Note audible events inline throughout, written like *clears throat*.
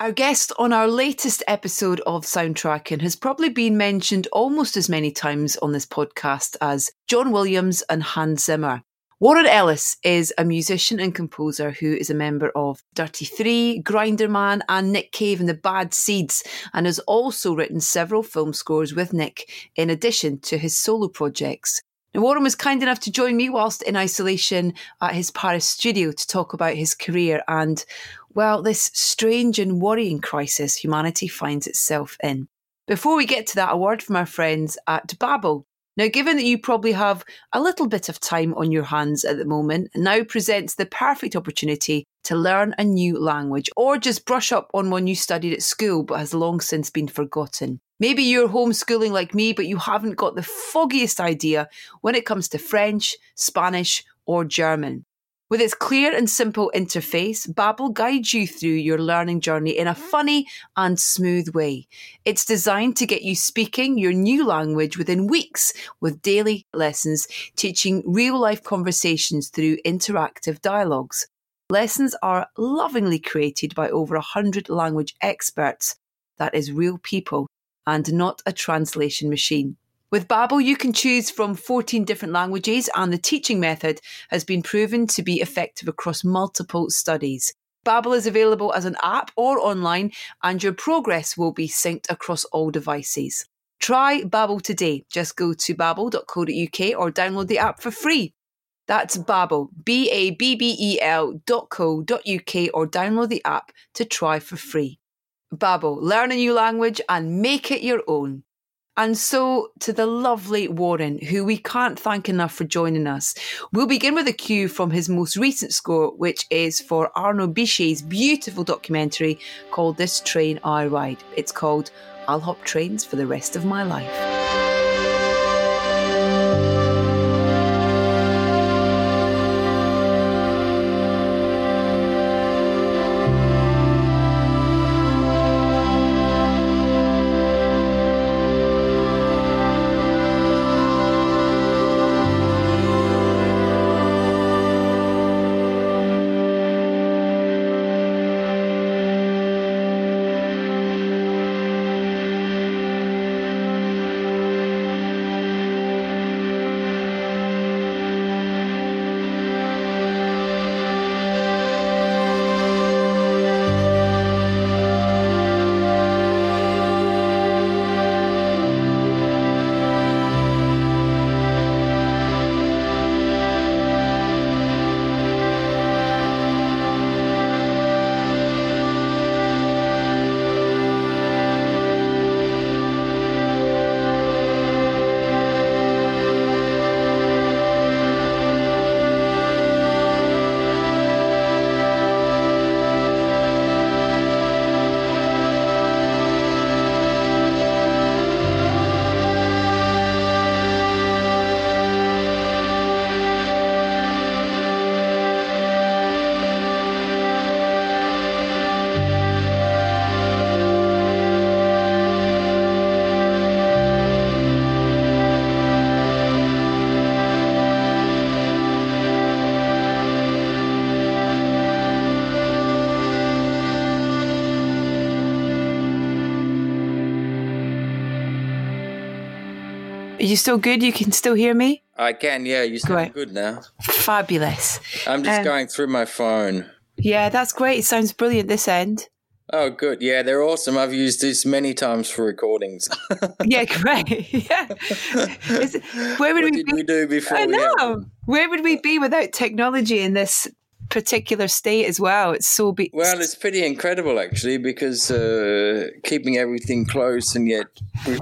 Our guest on our latest episode of Soundtracking has probably been mentioned almost as many times on this podcast as John Williams and Hans Zimmer. Warren Ellis is a musician and composer who is a member of Dirty Three, Grinderman, and Nick Cave and the Bad Seeds, and has also written several film scores with Nick in addition to his solo projects. Now, Warren was kind enough to join me whilst in isolation at his Paris studio to talk about his career and, well, this strange and worrying crisis humanity finds itself in. Before we get to that, a word from our friends at Babbel. Now, given that you probably have a little bit of time on your hands at the moment, now presents the perfect opportunity to learn a new language or just brush up on one you studied at school but has long since been forgotten. Maybe you're homeschooling like me, but you haven't got the foggiest idea when it comes to French, Spanish, or German. With its clear and simple interface, Babbel guides you through your learning journey in a mm-hmm. funny and smooth way. It's designed to get you speaking your new language within weeks with daily lessons teaching real-life conversations through interactive dialogues. Lessons are lovingly created by over 100 language experts, that is real people, and not a translation machine. With Babbel, you can choose from 14 different languages, and the teaching method has been proven to be effective across multiple studies. Babbel is available as an app or online, and your progress will be synced across all devices. Try Babbel today. Just go to babbel.co.uk or download the app for free. That's Babbel, B-A-B-B-E-L dot co dot UK or download the app to try for free. Babbel, learn a new language and make it your own. And so to the lovely Warren, who we can't thank enough for joining us. We'll begin with a cue from his most recent score, which is for Arno Bitschy's beautiful documentary called This Train I Ride. It's called I'll Hop Trains for the Rest of My Life. You still good? You can still hear me? I can, yeah. You sound great. good now. Fabulous. I'm just um, going through my phone. Yeah, that's great. It sounds brilliant this end. Oh, good. Yeah, they're awesome. I've used this many times for recordings. *laughs* yeah, great. *laughs* yeah. It, where would what we did be? we do before? I know. Where would we be without technology in this particular state as well. It's so be- well, it's pretty incredible actually because uh, keeping everything close and yet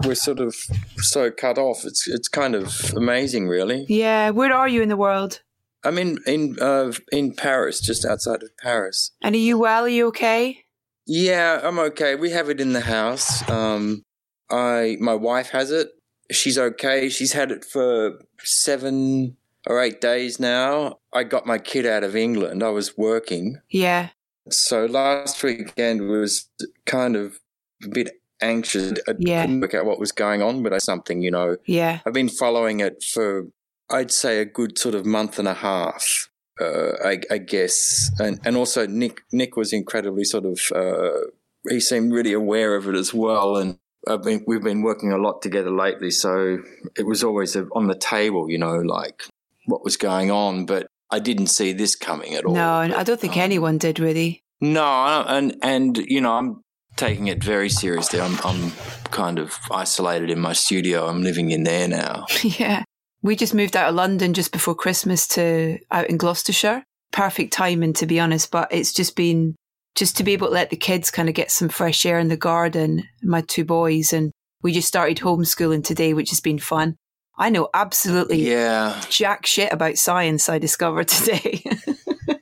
we're sort of so cut off. It's it's kind of amazing, really. Yeah, where are you in the world? I'm in in uh, in Paris, just outside of Paris. And are you well? Are you okay? Yeah, I'm okay. We have it in the house. Um, I my wife has it. She's okay. She's had it for seven or eight days now. I got my kid out of England. I was working. Yeah. So last weekend was kind of a bit anxious. I Yeah. couldn't work out what was going on, but I something, you know. Yeah. I've been following it for, I'd say, a good sort of month and a half. Uh, I, I guess, and and also Nick Nick was incredibly sort of uh, he seemed really aware of it as well, and I've been we've been working a lot together lately, so it was always on the table, you know, like what was going on, but I didn't see this coming at all. No, I don't think Um, anyone did really. no, and and you know, I'm taking it very seriously. I'm I'm kind of isolated in my studio. I'm living in there now. *laughs* yeah. We just moved out of London just before Christmas to out in Gloucestershire. Perfect timing, to be honest, but it's just been just to be able to let the kids kind of get some fresh air in the garden, my two boys, and we just started homeschooling today, which has been fun. I know absolutely Yeah. jack shit about science, I discovered today. *laughs*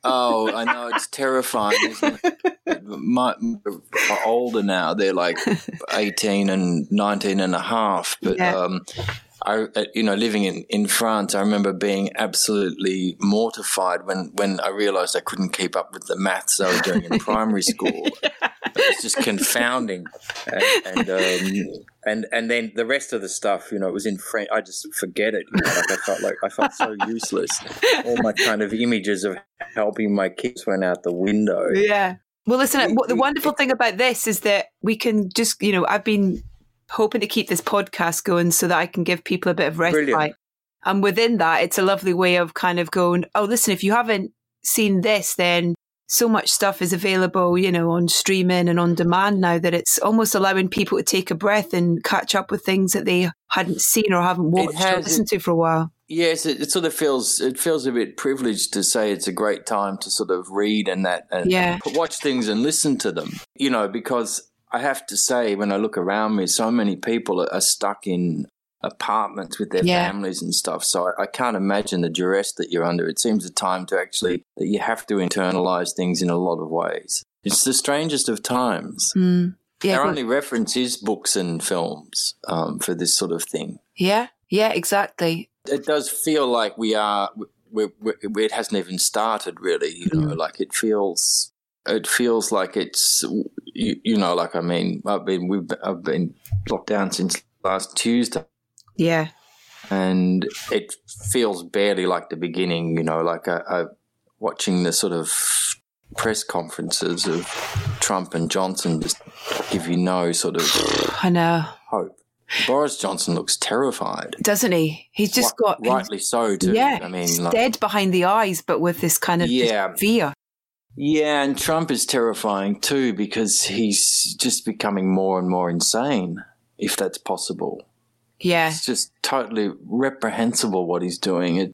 Oh, I know it's terrifying. It? My, my older now, they're like 18 and 19 and a half. But, Yeah. um, I, uh, you know, living in, in France, I remember being absolutely mortified when, when I realized I couldn't keep up with the maths I was doing in *laughs* primary school. It was just confounding. And, and, um, and, and then the rest of the stuff, you know, it was in French. I just forget it. You know, like I felt like I felt so useless. All my kind of images of helping my kids went out the window. Yeah. Well, listen, the wonderful thing about this is that we can just, you know, I've been hoping to keep this podcast going so that I can give people a bit of respite. Brilliant. And within that, it's a lovely way of kind of going, oh, listen, if you haven't seen this, then so much stuff is available, you know, on streaming and on demand now that it's almost allowing people to take a breath and catch up with things that they hadn't seen or haven't watched or has- listened to for a while. Yes, it, it sort of feels it feels a bit privileged to say it's a great time to sort of read and that and Yeah. watch things and listen to them. You know, because I have to say when I look around me, so many people are stuck in apartments with their Yeah. families and stuff. So I, I can't imagine the duress that you're under. It seems a time to actually that you have to internalize things in a lot of ways. It's the strangest of times. Mm. Yeah. Our go- only reference is books and films um, for this sort of thing. yeah. Yeah, exactly. It does feel like we are. we we it hasn't even started really. You know, Mm. like it feels. It feels like it's. You, you know, like I mean, I've been we've I've been locked down since last Tuesday, Yeah. and it feels barely like the beginning. You know, like I, I watching the sort of press conferences of Trump and Johnson just give you no sort of *sighs* I know. hope. Boris Johnson looks terrified. Doesn't he? He's just Ri- got. rightly so too. Yeah. I mean, like, dead behind the eyes, but with this kind of Yeah. fear. yeah, and Trump is terrifying too because he's just becoming more and more insane. If that's possible, Yeah. it's just totally reprehensible what he's doing. It,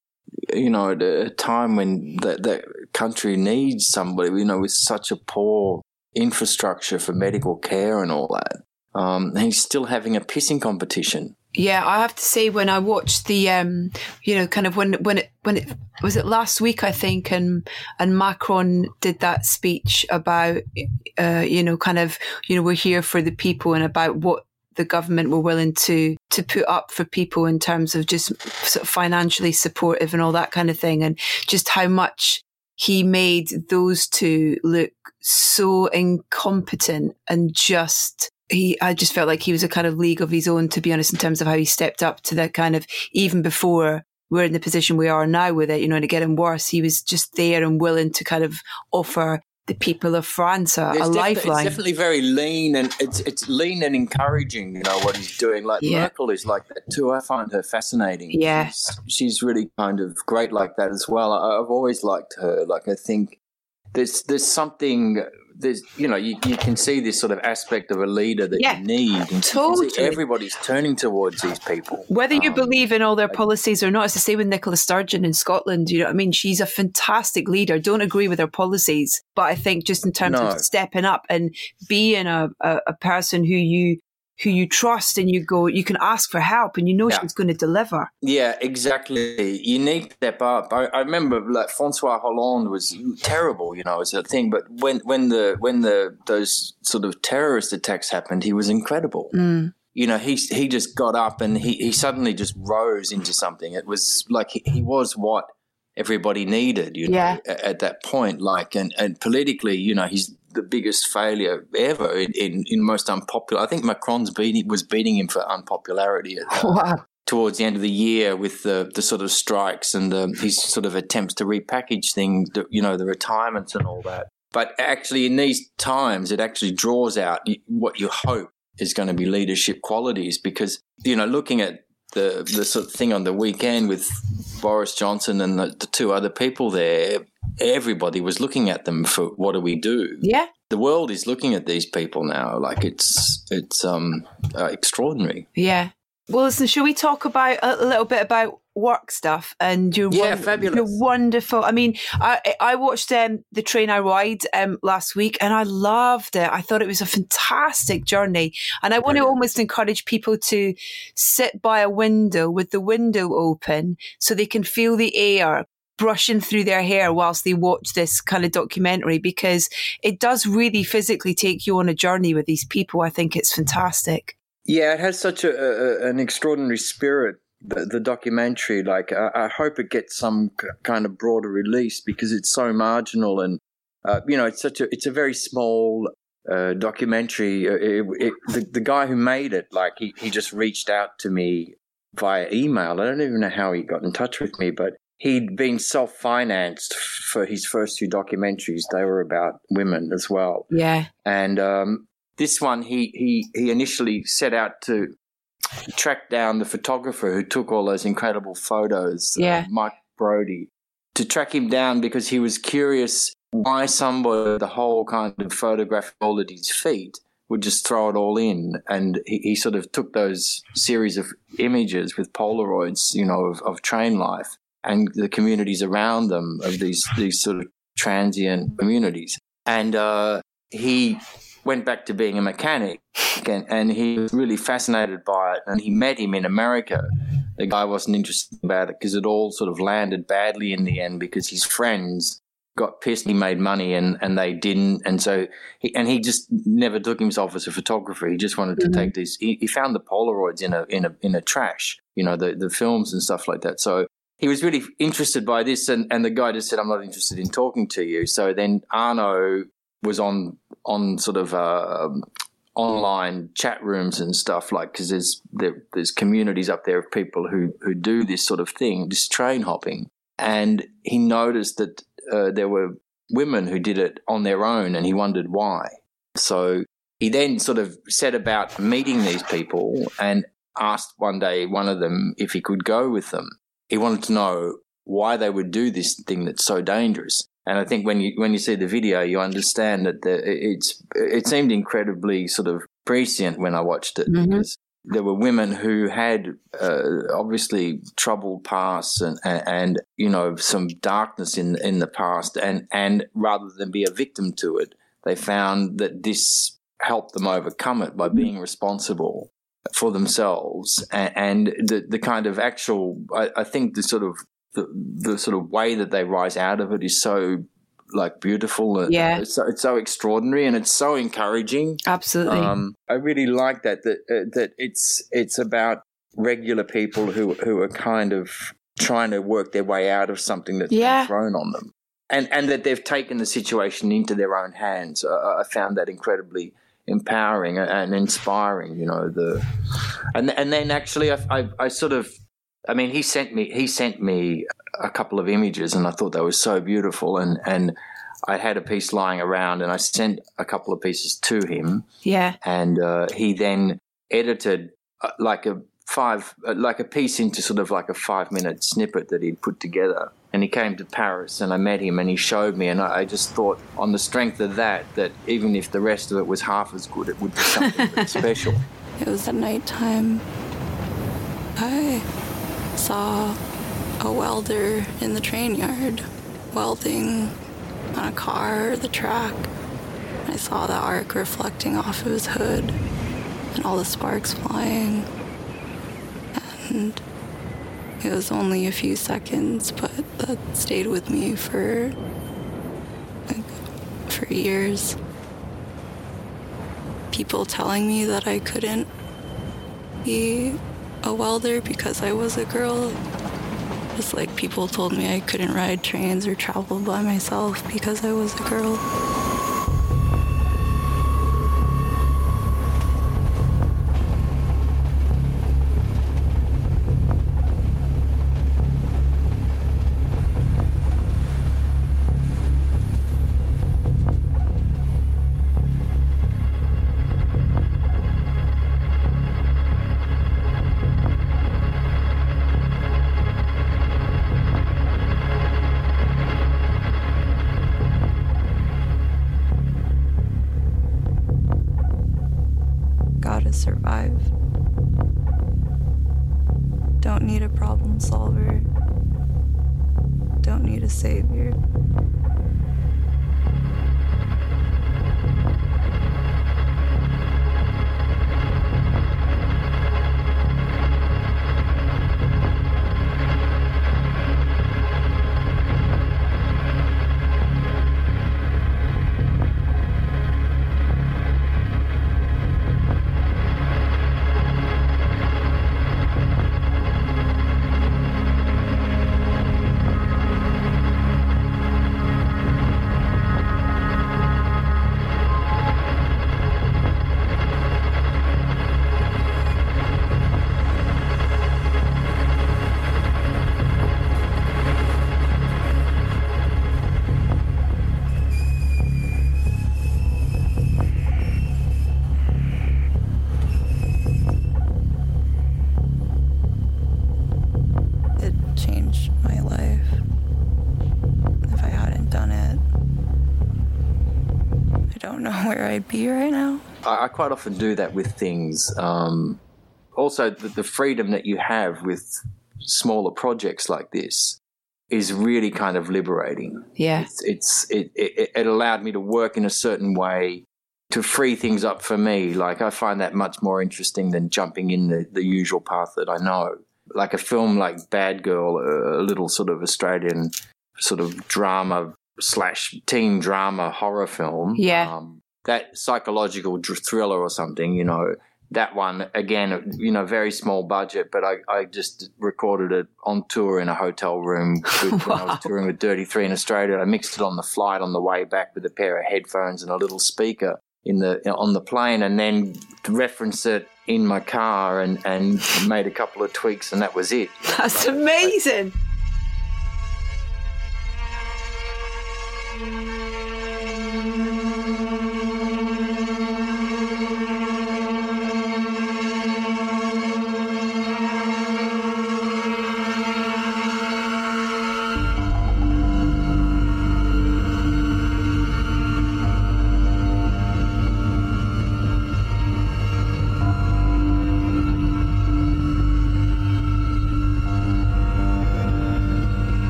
you know, at a time when that that country needs somebody, you know, with such a poor infrastructure for medical care and all that. Um, he's still having a pissing competition. Yeah, I have to say when I watched the, um, you know, kind of when when it when it was it last week I think, and and Macron did that speech about, uh, you know, kind of you know we're here for the people and about what the government were willing to to put up for people in terms of just sort of financially supportive and all that kind of thing, and just how much he made those two look so incompetent and just he I just felt like he was a kind of league of his own to be honest in terms of how he stepped up to that kind of even before we're in the position we are now with it you know and it getting worse he was just there and willing to kind of offer the people of France are a There's lifeline It's definitely very lean and it's it's lean and encouraging. You know what he's doing. Like Yeah. Merkel is like that too. I find her fascinating. Yeah. she's, she's really kind of great like that as well. I, I've always liked her. Like I think there's there's something. There's you know you, you can see this sort of aspect of a leader that Yeah, you need. And totally. everybody's turning towards these people. Whether you Um, believe in all their policies or not, it's the same with Nicola Sturgeon in Scotland. You know what I mean? She's a fantastic leader. Don't agree with her policies, but I think just in terms No. of stepping up and being a, a, a person who you who you trust and you go, you can ask for help and you know yeah. she's going to deliver. Yeah, exactly. You need to step up. I, I, remember like Francois Hollande was terrible, you know, as a thing. But when, when the, when the, those sort of terrorist attacks happened, he was incredible. Mm. You know, he, he just got up and he, he suddenly just rose into something. It was like he, he was what everybody needed, you know, yeah. at, at that point. Like, and, and politically, you know, he's the biggest failure ever in, in, in most unpopular. I think Macron's beating was beating him for unpopularity at, *laughs* wow. towards the end of the year with the the sort of strikes and the, his sort of attempts to repackage things, you know, the retirements and all that. But actually, in these times, it actually draws out what you hope is going to be leadership qualities because you know looking at the the sort of thing on the weekend with Boris Johnson and the, the two other people there, everybody was looking at them for what do we do? Yeah. The world is looking at these people now like it's it's um uh, extraordinary. Yeah. Well, listen, Should we talk about a little bit about work stuff and your yeah, fabulous. Your wonderful. I mean, I I watched um, the train I ride um, last week and I loved it. I thought it was a fantastic journey, and I want to almost encourage people to sit by a window with the window open so they can feel the air brushing through their hair whilst they watch this kind of documentary because it does really physically take you on a journey with these people. I think it's fantastic. Yeah, it has such a, a an extraordinary spirit. The, the documentary, like I, I, hope it gets some kind of broader release because it's so marginal and uh, you know it's such a it's a very small uh, documentary. Uh, it, it, the, the guy who made it, like he, he just reached out to me via email. I don't even know how he got in touch with me, but he'd been self financed for his first two documentaries. They were about women as well. Yeah. And um, this one, he, he, he initially set out to track down the photographer who took all those incredible photos, uh, yeah. Uh, Mike Brodie, to track him down because he was curious why somebody, the whole kind of photograph all at his feet, would just throw it all in. And he, he, sort of took those series of images with Polaroids, you know, of, of train life and the communities around them of these these sort of transient communities. And uh, he went back to being a mechanic, and, and he was really fascinated by it. And he met him in America. The guy wasn't interested about it because it all sort of landed badly in the end because his friends got pissed he made money and, and they didn't and so he, and he just never took himself as a photographer he just wanted to mm-hmm. take these he, he, found the polaroids in a in a in a trash you know the the films and stuff like that so he was really interested by this, and, and the guy just said, "I'm not interested in talking to you." So then Arno was on on sort of uh, online chat rooms and stuff like because there's there, there's communities up there of people who who do this sort of thing, this train hopping, and he noticed that uh, there were women who did it on their own, and he wondered why. So he then sort of set about meeting these people and asked one day one of them if he could go with them he wanted to know why they would do this thing that's so dangerous. And I think when you when you see the video, you understand that the, it's it seemed incredibly sort of prescient when I watched it. Mm-hmm. because there were women who had uh, obviously troubled pasts and, and, and you know some darkness in in the past, and and rather than be a victim to it, they found that this helped them overcome it by being responsible for themselves. And, and the the kind of actual I, I, think the sort of the, the sort of way that they rise out of it is so like beautiful and yeah it's so, it's so extraordinary and it's so encouraging absolutely um, I really like that that uh, that it's it's about regular people who who are kind of trying to work their way out of something that's yeah. been thrown on them and and that they've taken the situation into their own hands uh, I found that incredibly empowering and inspiring. You know the, and and then actually I, I, I sort of, I mean he sent me he sent me a couple of images and I thought they were so beautiful and and. I had a piece lying around and I sent a couple of pieces to him. Yeah. And uh, he then edited uh, like a five, uh, like a piece into sort of like a five minute snippet that he'd put together and he came to Paris and I met him and he showed me and I, just thought on the strength of that that even if the rest of it was half as good it would be something *laughs* special. It was at nighttime. I saw a welder in the train yard welding on a car the track. I saw the arc reflecting off of his hood. and all the sparks flying. And it was only a few seconds, but that stayed with me for like, for years. People telling me that I couldn't be a welder because I was a girl. Just like people told me I couldn't ride trains or travel by myself because I was a girl. Survive. Don't need a problem solver. Don't need a savior. I'd right now. I, I quite often do that with things. Um, also, the, the freedom that you have with smaller projects like this is really kind of liberating. Yeah. It's, it's it, it, it allowed me to work in a certain way to free things up for me. Like I find that much more interesting than jumping in the, the usual path that I know. Like a film like Bad Girl, a, a little sort of Australian sort of drama slash teen drama horror film. Yeah. Um, that psychological thriller or something, you know, that one again, you know, very small budget, but I, I just recorded it on tour in a hotel room *laughs* with, when I was touring with Dirty Three in Australia. I mixed it on the flight on the way back with a pair of headphones and a little speaker in the on the plane, and then referenced it in my car and and made a couple of tweaks, and that was it. That's amazing.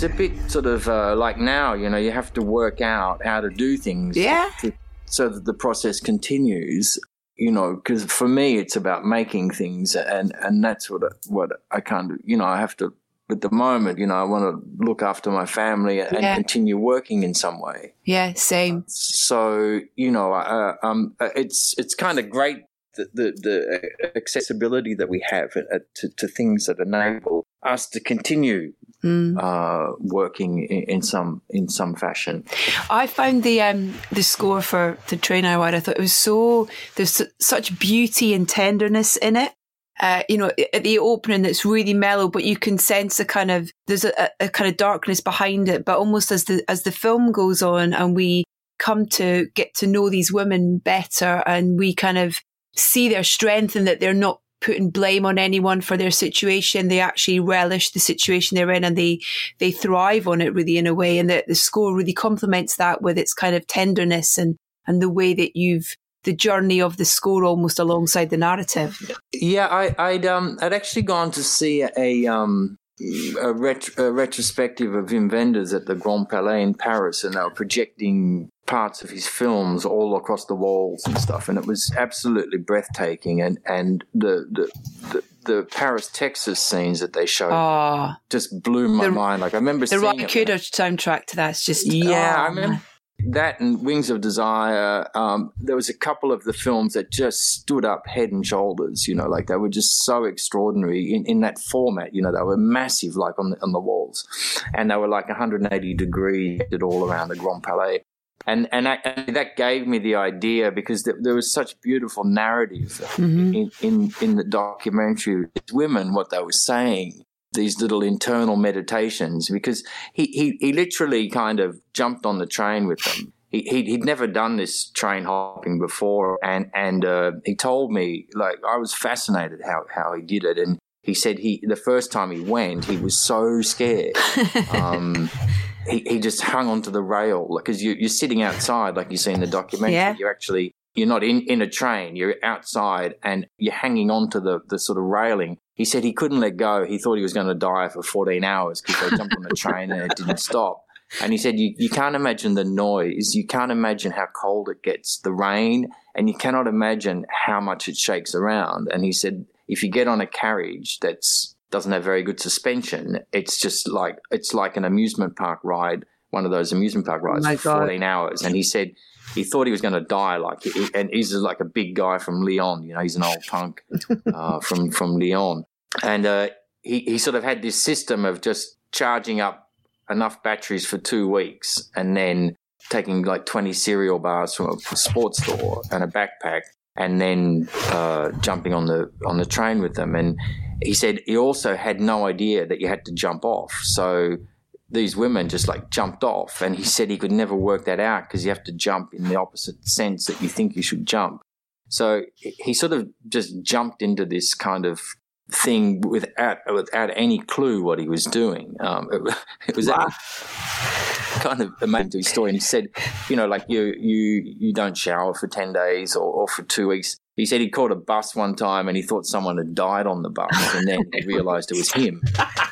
It's a bit sort of uh, like now, you know, you have to work out how to do things. Yeah. to- so that the process continues. You know, because for me, it's about making things, and and that's what I- what I can't do. You know, I have to. At the moment, you know, I want to look after my family and Yeah. continue working in some way. Yeah, same. So you know, uh, um, uh, it's it's kind of great the, the the accessibility that we have uh, to, to things that enable us to continue Mm. uh, working in, in some in some fashion. I found the um, the score for the train I ride. I thought it was so there's such beauty and tenderness in it. Uh, you know, at the opening, it's really mellow, but you can sense a kind of there's a, a kind of darkness behind it. But almost as the as the film goes on, and we come to get to know these women better, and we kind of see their strength and that they're not putting blame on anyone for their situation. They actually relish the situation they're in and they they thrive on it really in a way. And the, the score really complements that with its kind of tenderness and and the way that you've the journey of the score almost alongside the narrative. Yeah, I, I'd um I'd actually gone to see a um a, ret- a retrospective of Wim Wenders at the Grand Palais in Paris, and they were projecting parts of his films all across the walls and stuff, and it was absolutely breathtaking. And and the the the, the Paris, Texas scenes that they showed oh, just blew my the, mind. Like I remember seeing the Ry Cooder soundtrack to that's just yeah, oh, I remember that and Wings of Desire. Um, there was a couple of the films that just stood up head and shoulders. You know, like they were just so extraordinary in, in that format. You know, they were massive, like on the on the walls, and they were like 180 degrees all around the Grand Palais. And and, and that gave me the idea because there, there was such beautiful narrative mm-hmm. in, in in the documentary. Women, what they were saying these little internal meditations because he, he, he literally kind of jumped on the train with them. He, he'd never done this train hopping before. And, and, uh, he told me, like, I was fascinated how, how he did it. And he said he, the first time he went, he was so scared. *laughs* Um, he, he just hung onto the rail because you, you're sitting outside, like you see in the documentary. Yeah. You're actually you're not in, in a train, you're outside and you're hanging on to the, the sort of railing. He said he couldn't let go. He thought he was going to die for 14 hours because they jumped on the train and it didn't stop. And he said, you, you can't imagine the noise. You can't imagine how cold it gets, the rain, and you cannot imagine how much it shakes around. And he said, if you get on a carriage that's doesn't have very good suspension, it's just like it's like an amusement park ride, one of those amusement park rides Oh for God. 14 hours. And he said he thought he was going to die. Like, he- and he's like a big guy from Lyon. You know, he's an old punk *laughs* uh, from from Lyon, and uh, he he sort of had this system of just charging up enough batteries for two weeks, and then taking like 20 cereal bars from a sports store and a backpack, and then uh, jumping on the on the train with them. And he said he also had no idea that you had to jump off. So these women just like jumped off. And he said he could never work that out because you have to jump in the opposite sense that you think you should jump. So he sort of just jumped into this kind of thing without without any clue what he was doing. Um, it, it was kind of a amazing to his story. And he said you know like you you you don't shower for 10 days or, or for two weeks he said he caught a bus one time and he thought someone had died on the bus and then he realized it was him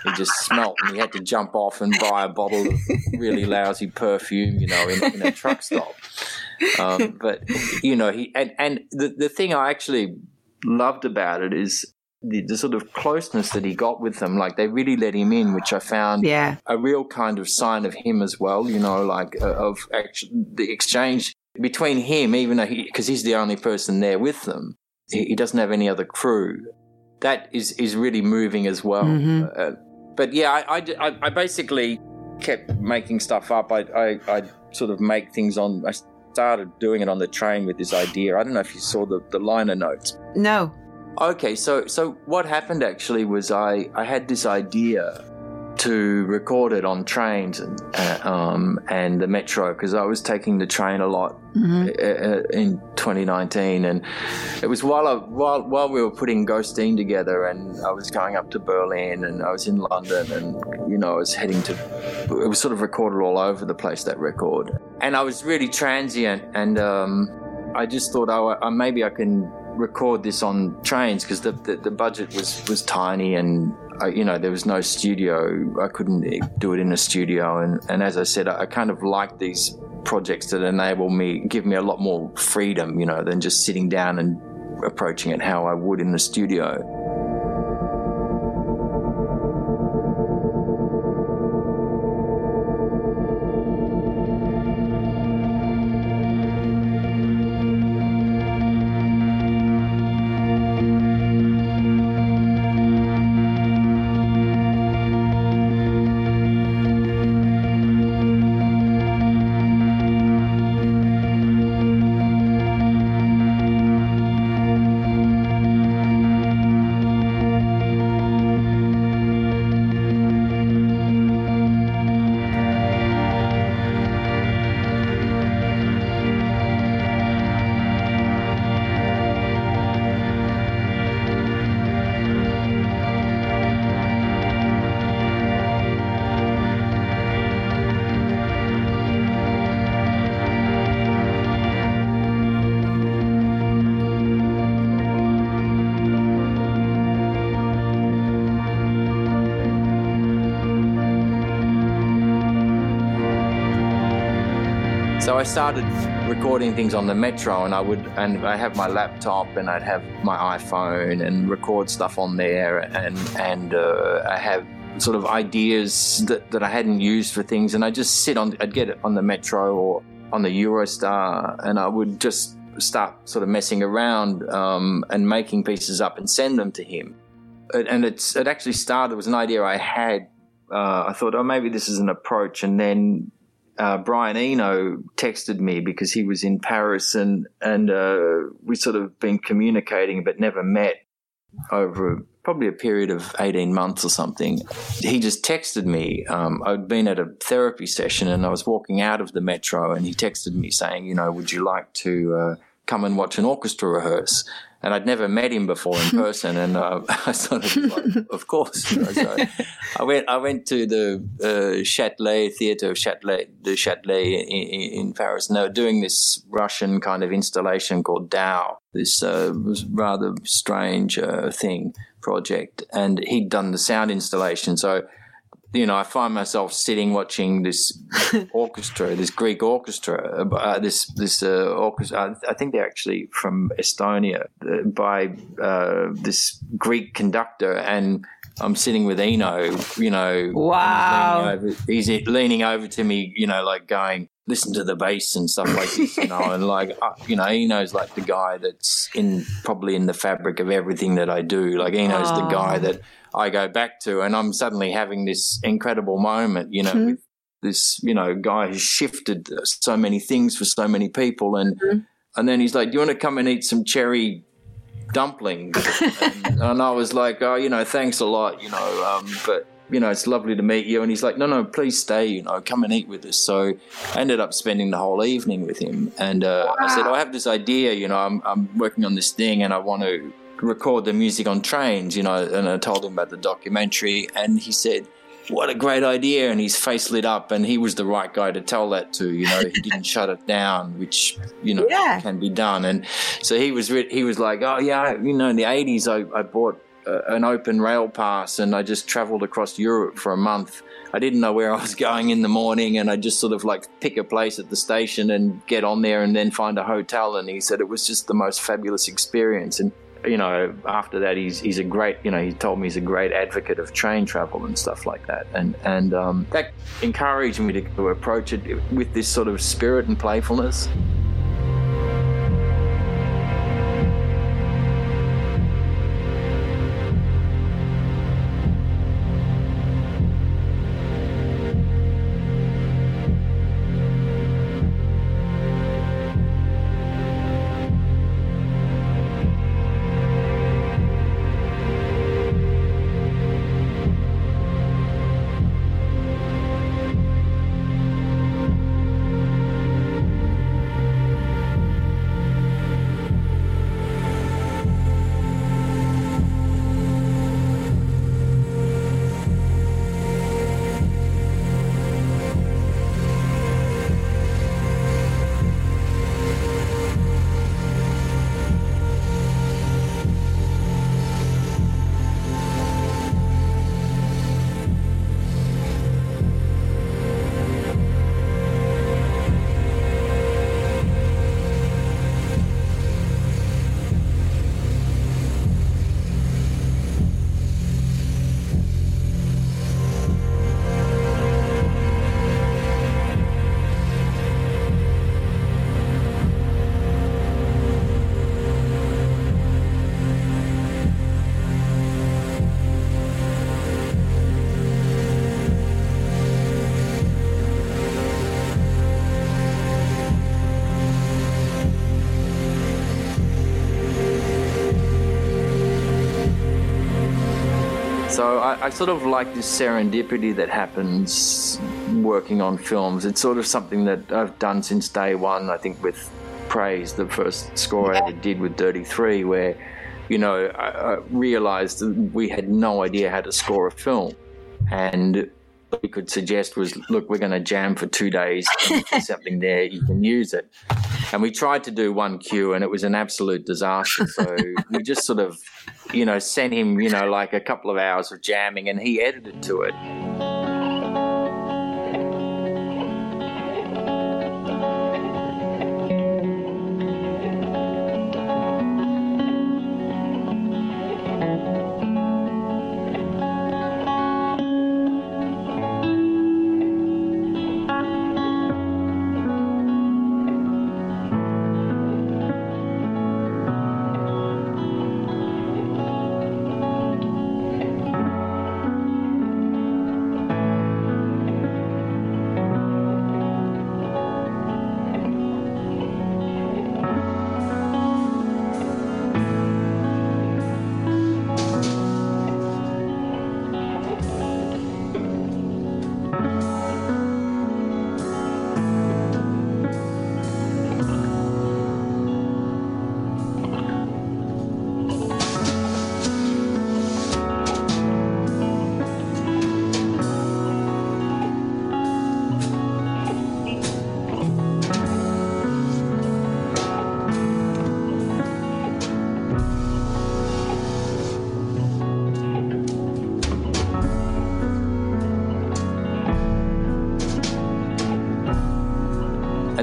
he just smelt and he had to jump off and buy a bottle of really lousy perfume, you know, in, in a truck stop. Um, but you know, he and, and the the thing I actually loved about it is the, the sort of closeness that he got with them. Like they really let him in, which I found Yeah. a real kind of sign of him as well. You know, like uh, of actually the exchange between him, even though he because he's the only person there with them. He, he doesn't have any other crew. That is is really moving as well. Mhm. Uh, but yeah, I, I, I- I basically kept making stuff up. I, I, I sort of make things on. I started doing it on the train with this idea. I don't know if you saw the, the liner notes. No. Okay, so so what happened actually was I, I had this idea to record it on trains and uh, um, and the metro because I was taking the train a lot hmm uh, in 2019, and it was while I, while while we were putting Ghosteen together, and I was going up to Berlin, and I was in London, and you know I was heading to. It was sort of recorded all over the place that record, and I was really transient, and um, I just thought, oh, I, maybe I can record this on trains because the, the the budget was was tiny and. I, you know, there was no studio. I couldn't do it in a studio, and, and as I said, I, I kind of like these projects that enable me, give me a lot more freedom, you know, than just sitting down and approaching it how I would in the studio. Started recording things on the metro, and I would, and I have my laptop, and I'd have my iPhone, and record stuff on there, and and uh, I have sort of ideas that, that I hadn't used for things, and I just sit on, I'd get it on the metro or on the Eurostar, and I would just start sort of messing around um, and making pieces up and send them to him. And it's it actually started. It was an idea I had. Uh, I thought, oh, maybe this is an approach, and then uh, Brian Eno texted me because he was in Paris and and uh, we sort of been communicating but never met over probably a period of 18 months or something. He just texted me. Um, I'd been at a therapy session and I was walking out of the metro and he texted me saying, you know, would you like to uh, come and watch an orchestra rehearse? and I'd never met him before in *laughs* person, and uh, *laughs* I sort of, like, of course, you know, so I went. I went to the uh, Châtelet Theatre of Châtelet, the Châtelet in, in, Paris, and they were doing this Russian kind of installation called DAU, this uh, rather strange uh, thing project, and he'd done the sound installation, so you know, I find myself sitting watching this *laughs* orchestra, this Greek orchestra, uh, this this uh, orchestra. I think they're actually from Estonia, uh, by uh, this Greek conductor, and I'm sitting with Eno. You know, wow, he's leaning, over, he's leaning over to me, you know, like going, listen to the bass and stuff like this, you know, and like, uh, you know, Eno's like the guy that's in probably in the fabric of everything that I do. Like Eno's the guy that I go back to, and I'm suddenly having this incredible moment, you know, mm-hmm. with this, you know, guy who's shifted so many things for so many people, and mm-hmm. and then he's like, "Do you want to come and eat some cherry dumplings?" *laughs* and, and, I was like, "Oh, you know, thanks a lot, you know, um, but." You know, it's lovely to meet you. And he's like, no, no, please stay, you know, come and eat with us. So I ended up spending the whole evening with him. And uh, wow. I said, oh, I have this idea, you know, I'm, I'm working on this thing and I want to record the music on trains, you know, and I told him about the documentary, and he said, "What a great idea!" And his face lit up, and he was the right guy to tell that to. You know, he didn't *laughs* shut it down, which you know yeah. can be done. And so he was he was like, "Oh yeah, you know, in the '80s, I, I bought." Uh, an open rail pass and I just traveled across Europe for a month. I didn't know where I was *laughs* going in the morning and I just sort of like pick a place at the station and get on there and then find a hotel. And he said it was just the most fabulous experience. And you know, after that, he's he's a great, you know, he told me he's a great advocate of train travel and stuff like that, and and um, that encouraged me to, to approach it with this sort of spirit and playfulness. So I, I, sort of like this serendipity that happens working on films. It's sort of something that I've done since day one. I think with Praise, the first score I ever did with Dirty Three, where you know I, I realized that we had no idea how to score a film, and we could suggest was, look, we're going to jam for two days. *laughs* something there, you can use it. And we tried to do one cue, and it was an absolute disaster. So *laughs* we just sort of you know, sent him, you know, like a couple of hours of jamming and he edited to it.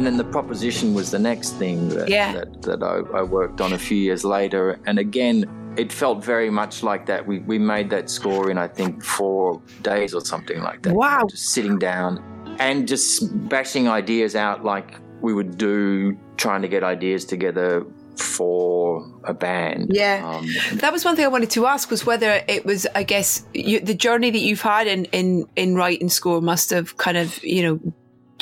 And then the proposition was the next thing that, Yeah. that, that I, I worked on a few years later. And again, it felt very much like that. We, we made that score in, I think, four days or something like that. Wow. Just sitting down and just bashing ideas out like we would do, trying to get ideas together for a band. Yeah. Um, That was one thing I wanted to ask was whether it was, I guess, you, the journey that you've had in, in, in writing score must have kind of, you know,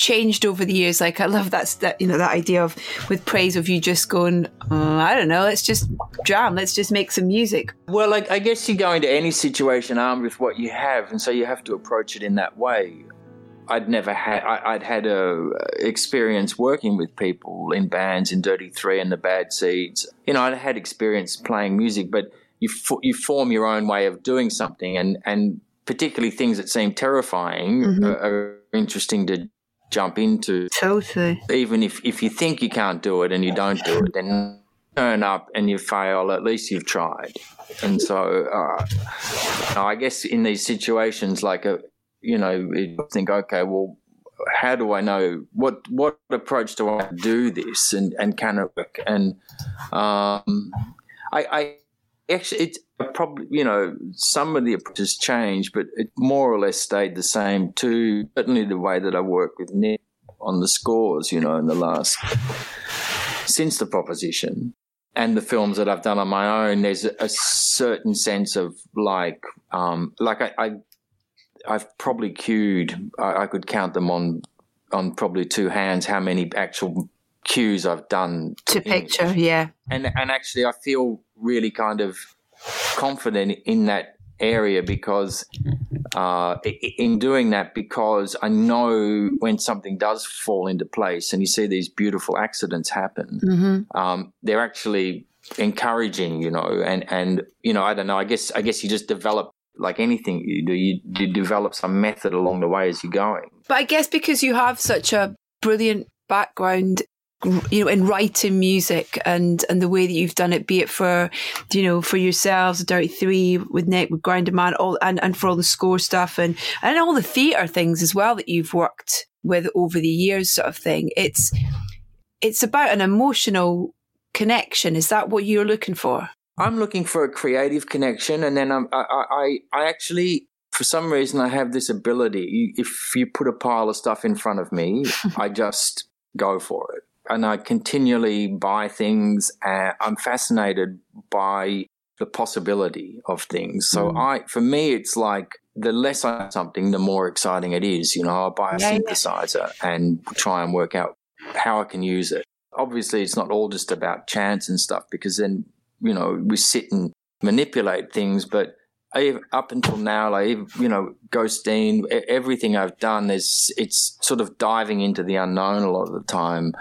changed over the years. Like I love that, that you know, that idea of with praise of you just going, uh, I don't know, let's just jam, let's just make some music. Well, like, I guess you go into any situation armed with what you have, and so you have to approach it in that way. I'd never had. I, I'd had a uh, experience working with people in bands in Dirty Three and the Bad Seeds. You know, I'd had experience playing music, but you fo- you form your own way of doing something, and and particularly things that seem terrifying are, are interesting to jump into Totally. even if, if you think you can't do it and you don't do it, then turn up and you fail, at least you've tried. And so, uh, I guess in these situations, like a, you know, you think, okay, well, how do I know what what approach do I do this and and can it work? And um, I, I actually it's probably you know some of the approaches changed, but it more or less stayed the same too. Certainly the way that I work with Nick on the scores, you know, in the last since the proposition and the films that I've done on my own, there's a, a certain sense of like, um, like I, I I've probably cued. I, I could count them on on probably two hands how many actual cues I've done To picture, yeah. and and actually I feel really kind of confident in that area because uh, in doing that because I know when something does fall into place and you see these beautiful accidents happen, Mm-hmm. um, they're actually encouraging, you know, and and you know I don't know. I guess I guess you just develop like anything you do. You, you develop some method along the way as you're going. But I guess because you have such a brilliant background, you know, in writing music and and the way that you've done it, be it for, you know, for yourselves, Dirty Three with Nick, with Grinderman, all and and for all the score stuff and and all the theatre things as well that you've worked with over the years, sort of thing. It's it's about an emotional connection. Is that what you're looking for? I'm looking for a creative connection, and then I'm, I, I, I actually, for some reason, I have this ability. If you put a pile of stuff in front of me, *laughs* I just go for it, and I continually buy things. And I'm fascinated by the possibility of things. So mm. I, for me, it's like the less I something, the more exciting it is. You know, I'll buy a Yeah, yeah. synthesizer and try and work out how I can use it. Obviously, it's not all just about chance and stuff because then you know, we sit and manipulate things. But I, up until now, like, you know, Ghosteen, everything I've done is it's sort of diving into the unknown a lot of the time.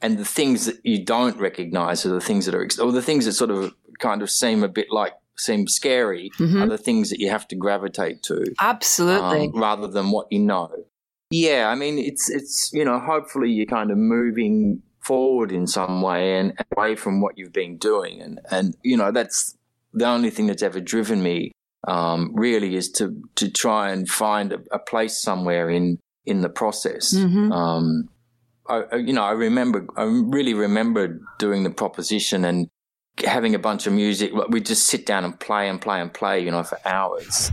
And the things that you don't recognize are the things that are, or the things that sort of kind of seem a bit like, seem scary are the things that you have to gravitate to Absolutely. um, rather than what you know. Yeah, I mean, it's it's you know, hopefully you're kind of moving forward in some way and away from what you've been doing, and and you know that's the only thing that's ever driven me. Um, really, is to to try and find a, a place somewhere in in the process. Mhm. Um, I, you know, I remember, I really remember doing the proposition and having a bunch of music. We'd just sit down and play and play and play, you know, for hours.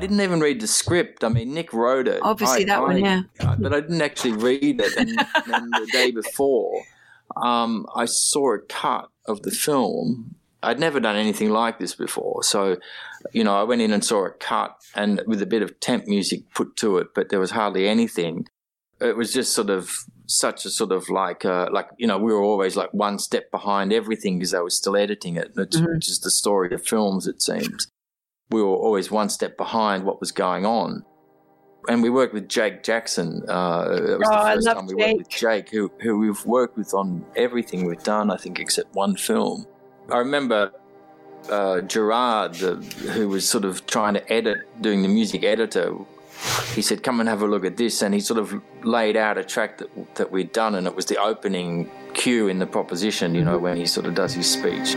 Didn't even read the script. I mean, Nick wrote it. Obviously, I, that I, one, yeah. *laughs* But I didn't actually read it. And then the day *laughs* before, um, I saw a cut of the film. I'd never done anything like this before. So, you know, I went in and saw a cut and with a bit of temp music put to it, but there was hardly anything. It was just sort of such a sort of like, uh, like, you know, we were always like one step behind everything because I was still editing it, which, Mhm. which is the story of films, it seems. We were always one step behind what was going on. And we worked with Jake Jackson. Uh, it was Oh, the first time we worked with Jake, who, who we've worked with on everything we've done, I think, except one film. I remember uh, Gerard, the, who was sort of trying to edit, doing the music editor. He said, "Come and have a look at this," and he sort of laid out a track that that we'd done, and it was the opening cue in the proposition. You know, when he sort of does his speech.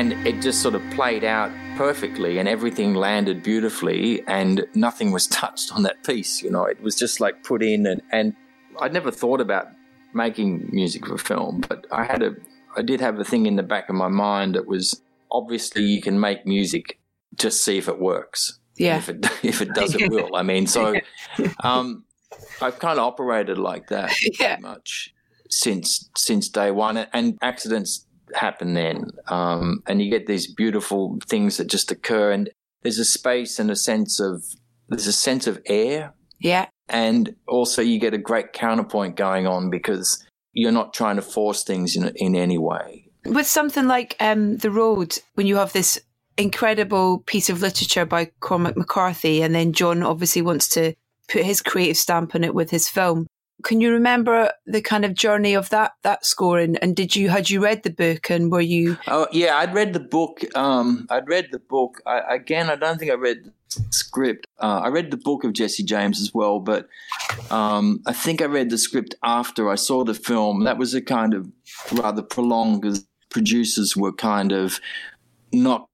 And it just sort of played out perfectly and everything landed beautifully and nothing was *laughs* touched on that piece you know. It was just like put in and, and i'd never thought about making music for film but i had a i did have a thing in the back of my mind that was obviously you can make music just see if it works. Yeah. if it *laughs* if it does it will. I mean so *laughs* um i've kind of operated like that Yeah. pretty much since since day one. And accidents happen then um, and you get these beautiful things that just occur and there's a space and a sense of there's a sense of air Yeah. and also you get a great counterpoint going on because you're not trying to force things in in any way With something like um, The Road, when you have this incredible piece of literature by Cormac McCarthy, and then John obviously wants to put his creative stamp on it with his film. Can you remember the kind of journey of that that score? And, and did you had you read the book and were you Oh yeah, I'd read the book. Um, I'd read the book. I, again, I don't think I read the script. Uh, I read the book of Jesse James as well, but um, I think I read the script after I saw the film. That was a kind of rather prolonged because producers were kind of not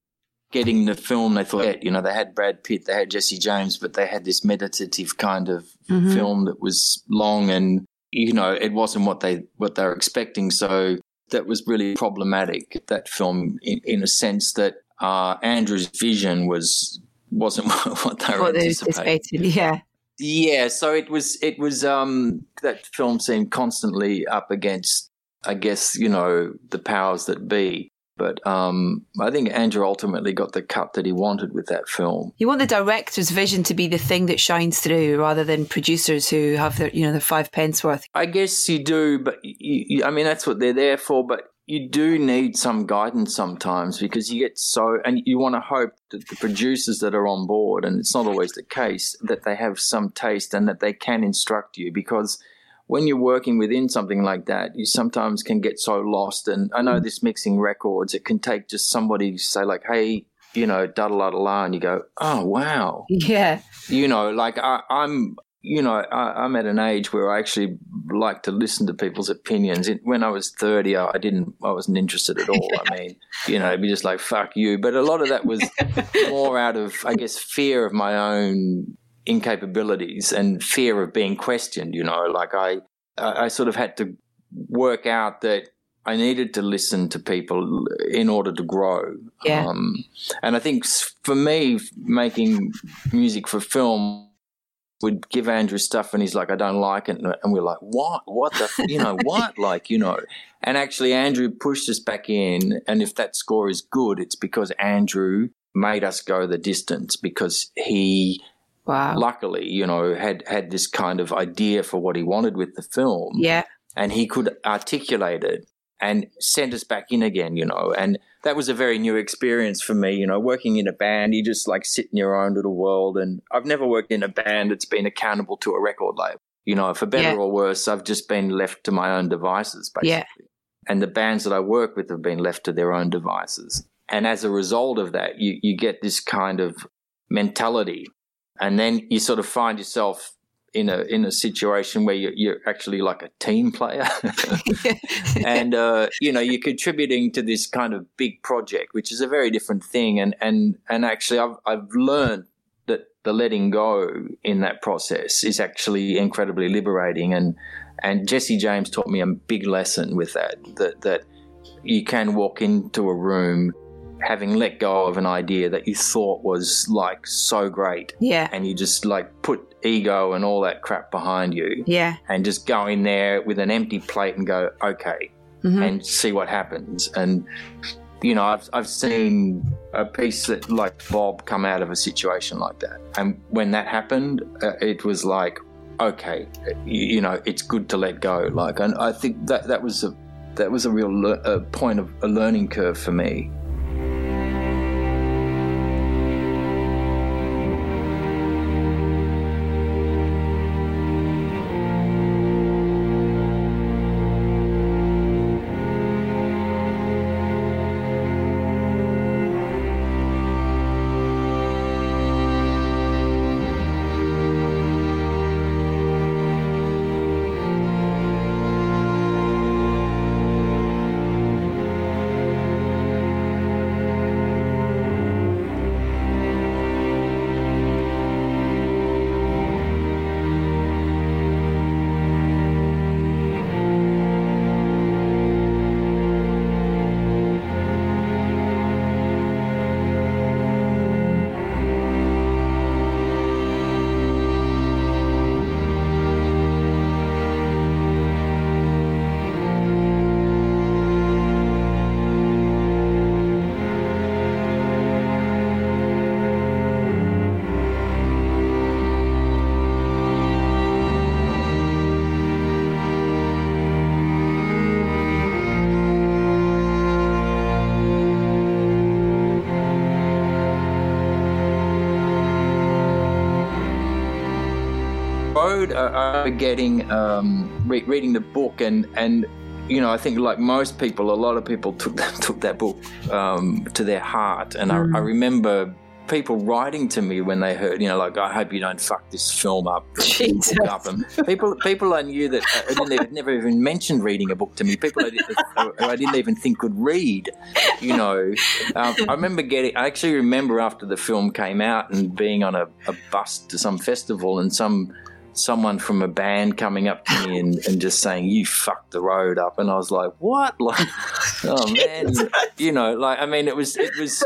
getting the film they thought. You know, they had Brad Pitt, they had Jesse James, but they had this meditative kind of Mhm. film that was long and you know it wasn't what they what they were expecting. So that was really problematic. That film, in, in a sense, that uh, Andrew's vision was wasn't *laughs* what they were what anticipating. anticipated? Yeah. Yeah, so it was it was um that film seemed constantly up against I guess, you know, the powers that be. But um I think Andrew ultimately got the cut that he wanted with that film. You want the director's vision to be the thing that shines through rather than producers who have their, you know, their five pence worth. I guess you do, but you, you, I mean that's what they're there for. But you do need some guidance sometimes because you get so, and you want to hope that the producers that are on board, and it's not always the case, that they have some taste and that they can instruct you because. When you're working within something like that, you sometimes can get so lost. And I know mm. this mixing records, it can take just somebody to say like, "Hey, you know, da da da da," and you go, "Oh wow," Yeah. you know, like I, I'm, you know, I, am at an age where I actually like to listen to people's opinions. It, when I was 30, I, I, didn't, I wasn't interested at all. I *laughs* mean, you know, it'd be just like, fuck you. But a lot of that was *laughs* more out of, I guess, fear of my own incapabilities and fear of being questioned, you know, like I, I sort of had to work out that I needed to listen to people in order to grow. Yeah. Um, and I think for me, making music for film would give Andrew stuff and he's like, I don't like it. And we're like, what? What the, you know, *laughs* what? Like, you know. And actually, Andrew pushed us back in. And if that score is good, it's because Andrew made us go the distance because he, wow. luckily, you know, had, had this kind of idea for what he wanted with the film. Yeah. And he could articulate it and sent us back in again, you know. And that was a very new experience for me, you know, working in a band, you just like sit in your own little world. And I've never worked in a band that's been accountable to a record label. You know, for better yeah. or worse, I've just been left to my own devices, basically. Yeah. And the bands that I work with have been left to their own devices. And as a result of that, you, you get this kind of mentality. And then you sort of find yourself in a in a situation where you're, you're actually like a team player, *laughs* *laughs* and uh, you know you're contributing to this kind of big project, which is a very different thing. And and and actually, I've I've learned that the letting go in that process is actually incredibly liberating. And and Jesse James taught me a big lesson with that that that you can walk into a room having let go of an idea that you thought was like so great. Yeah. And you just like put ego and all that crap behind you. Yeah. And just go in there with an empty plate and go, okay, mm-hmm. and see what happens. And, you know, I've, I've seen a piece that like Bob come out of a situation like that. And when that happened, uh, it was like, okay, you, you, know, it's good to let go. Like, and I think that that was a, that was a real le- a point of a learning curve for me. Uh, getting um, re- reading the book and and you know I think like most people, a lot of people took *laughs* that, took that book um, to their heart, and mm. I, I, remember people writing to me when they heard, you know, like I hope you don't fuck this film up. *laughs* up. And people people I knew that I didn't even, never even mentioned reading a book to me. People I, did, I didn't even think could read. You know, um, I remember getting. I actually remember after the film came out and being on a, a bus to some festival and some someone from a band coming up to me and, and just saying you fucked the road up. And i was like what? *laughs* Like oh *laughs* man. You know like i mean it was it was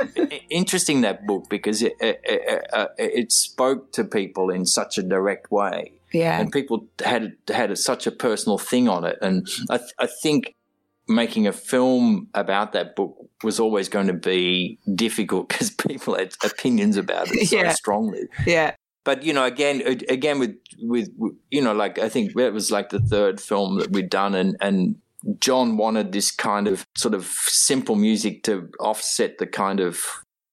interesting that book because it it, it, uh, it spoke to people in such a direct way. Yeah. And people had had a, such a personal thing on it. And i, I think making a film about that book was always going to be difficult because people had opinions about it so *laughs* yeah. strongly. Yeah but you know, again, again with, with you know, like I think that was like the third film that we'd done, and and John wanted this kind of sort of simple music to offset the kind of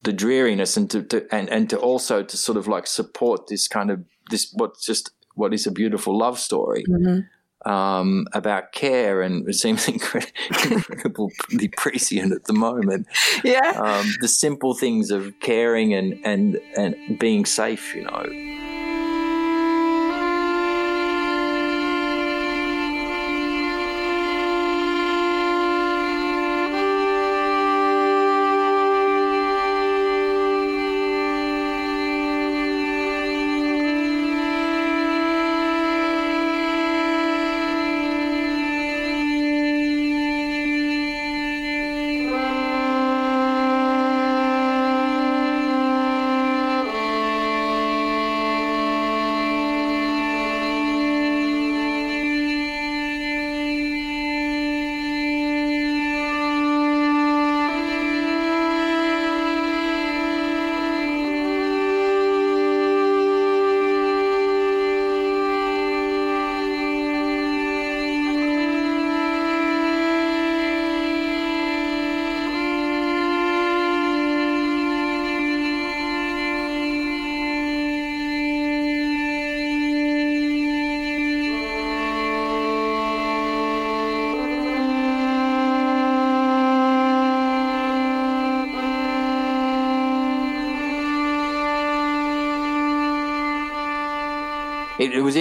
the dreariness and to, to and and to also to sort of like support this kind of this what's just what is a beautiful love story. Mm-hmm. Um, about care, and it seems *laughs* incredibly prescient at the moment. Yeah, um, the simple things of caring and and and being safe, you know.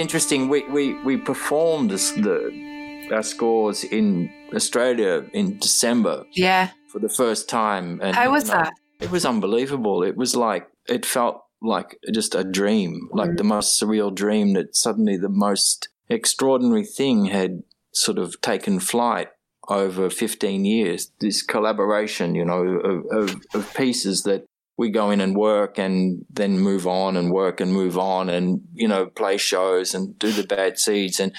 Interesting. We we we performed this, the our scores in Australia in December. Yeah. For the first time. And, How was you know, that? It was unbelievable. It was like it felt like just a dream, like mm. the most surreal dream that suddenly the most extraordinary thing had sort of taken flight over 15 years. This collaboration, you know, of, of, of pieces that we go in and work and then move on and work and move on and, you know, play shows and do the bad seeds. And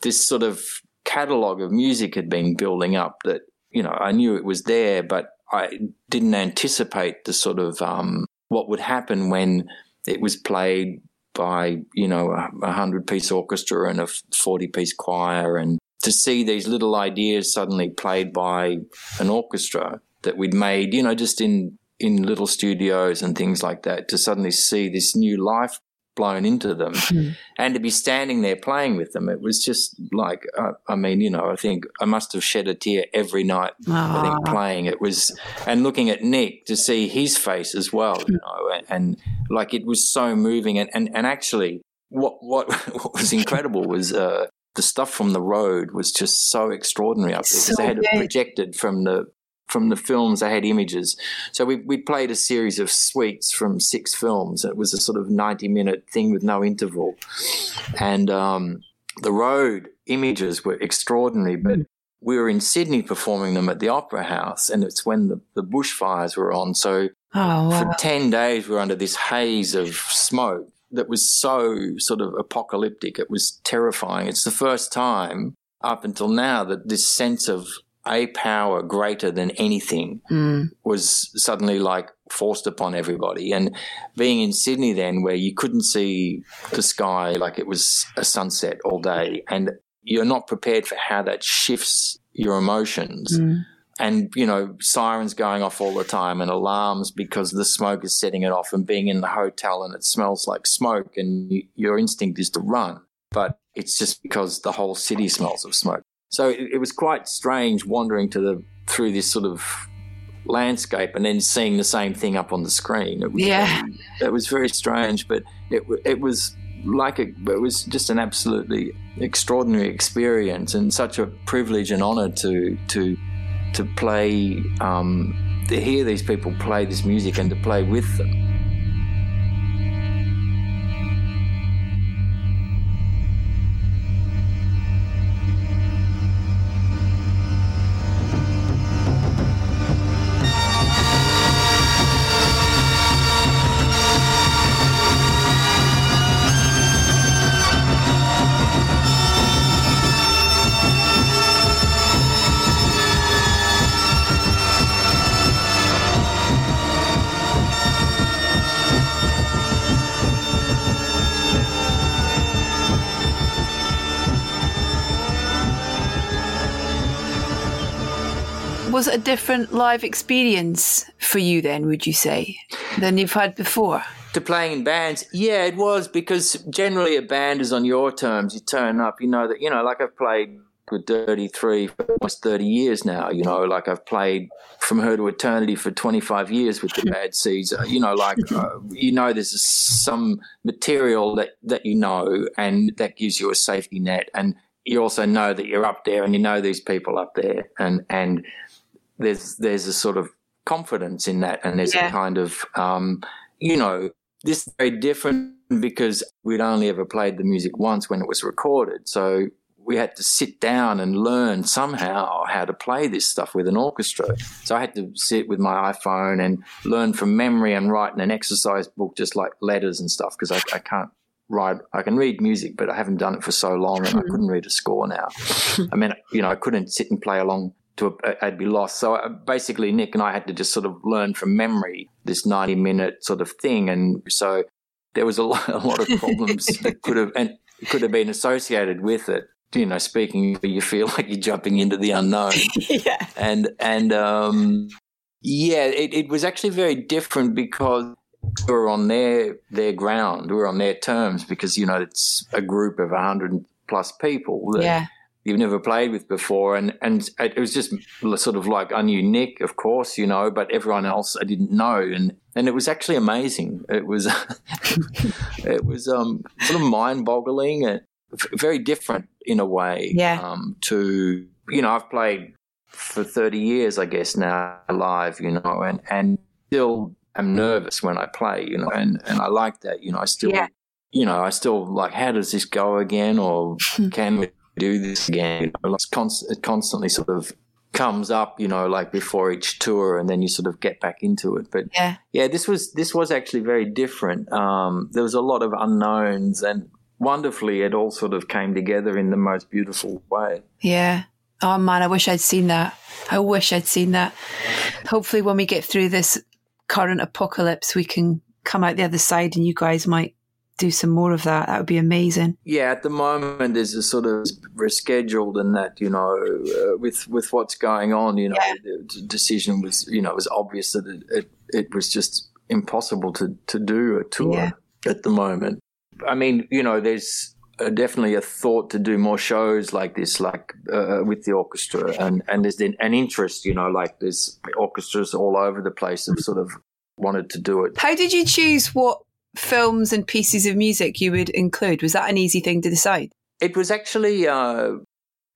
this sort of catalog of music had been building up that, you know, I knew it was there, but I didn't anticipate the sort of, um, what would happen when it was played by, you know, a hundred piece orchestra and a 40 piece choir and to see these little ideas suddenly played by an orchestra that we'd made, you know, just in in little studios and things like that to suddenly see this new life blown into them mm. and to be standing there playing with them it was just like uh, i mean you know i think i must have shed a tear every night Aww. i think playing it was and looking at nick to see his face as well you know and, and like it was so moving and and, and actually what what *laughs* what was incredible was uh, the stuff from the road was just so extraordinary up there because so they had it projected from the from the films. I had images. So we, we played a series of suites from six films. It was a sort of 90 minute thing with no interval. And um, the road images were extraordinary, but we were in Sydney performing them at the Opera House, and it's when the, the bushfires were on. So oh, wow. for 10 days, we were under this haze of smoke that was so sort of apocalyptic. It was terrifying. It's the first time up until now that this sense of a power greater than anything mm. was suddenly like forced upon everybody. And being in Sydney then, where you couldn't see the sky like it was a sunset all day, and you're not prepared for how that shifts your emotions. Mm. And, you know, sirens going off all the time and alarms because the smoke is setting it off and being in the hotel and it smells like smoke and you, your instinct is to run. But it's just because the whole city smells of smoke. So it, it was quite strange wandering to the through this sort of landscape and then seeing the same thing up on the screen. It was yeah, it was very strange, but it it was like a, it was just an absolutely extraordinary experience and such a privilege and honor to to to play um, to hear these people play this music and to play with them. Was a different live experience for you then, would you say, than you've had before? To playing in bands, yeah, it was because generally a band is on your terms. You turn up, you know that you know, like I've played with Dirty Three for almost thirty years now. You know, like I've played from Her to Eternity for twenty five years with the *laughs* Bad Seeds. Uh, you know, like uh, you know, there's some material that that you know, and that gives you a safety net, and you also know that you're up there, and you know these people up there, and and there's there's a sort of confidence in that, and there's yeah. a kind of um, you know this is very different because we'd only ever played the music once when it was recorded, so we had to sit down and learn somehow how to play this stuff with an orchestra. So I had to sit with my iPhone and learn from memory and write in an exercise book, just like letters and stuff, because I, I, can't write. I can read music, but I haven't done it for so long, and I hmm. couldn't read a score now. *laughs* I mean, you know, I couldn't sit and play along to a, I'd be lost. So uh, basically, Nick and I had to just sort of learn from memory this ninety minute sort of thing, and so there was a lot, *laughs* a lot of problems *laughs* that could have and could have been associated with it. You know, speaking, you feel *laughs* like you're jumping into the unknown. yeah, and and um, yeah, it, it was actually very different because we were on their their ground, we were on their terms because you know it's a group of hundred plus people. That, yeah you've never played with before, and and it was just sort of like I knew Nick, of course, you know, but everyone else I didn't know, and and it was actually amazing. It was *laughs* it was um, sort of mind boggling and very different in a way. Yeah. Um, to you know, I've played for thirty years, I guess now live, you know, and and still am nervous when I play, you know, and and I like that, you know, I still. Yeah. You know, I still like. How does this go again? Or *laughs* can we do this again? You know, it's const- it constantly sort of comes up, you know, like before each tour, and then you sort of get back into it. But Yeah. yeah, this was this was actually very different. Um, there was a lot of unknowns, and wonderfully, it all sort of came together in the most beautiful way. Yeah. Oh man, I wish I'd seen that. I wish I'd seen that. Hopefully, when we get through this current apocalypse, we can come out the other side and you guys might do some more of that. That would be amazing. Yeah, at the moment, there's a sort of rescheduled, and that you know, uh, with with what's going on, you know, Yeah. the decision was you know it was obvious that it it, it was just impossible to to do a tour Yeah. at the moment. I mean, you know, there's uh, definitely a thought to do more shows like this, like uh, with the orchestra, and and there's an an interest, you know, like there's orchestras all over the place have sort of wanted to do it. How did you choose what films and pieces of music you would include? Was that an easy thing to decide? It was actually uh,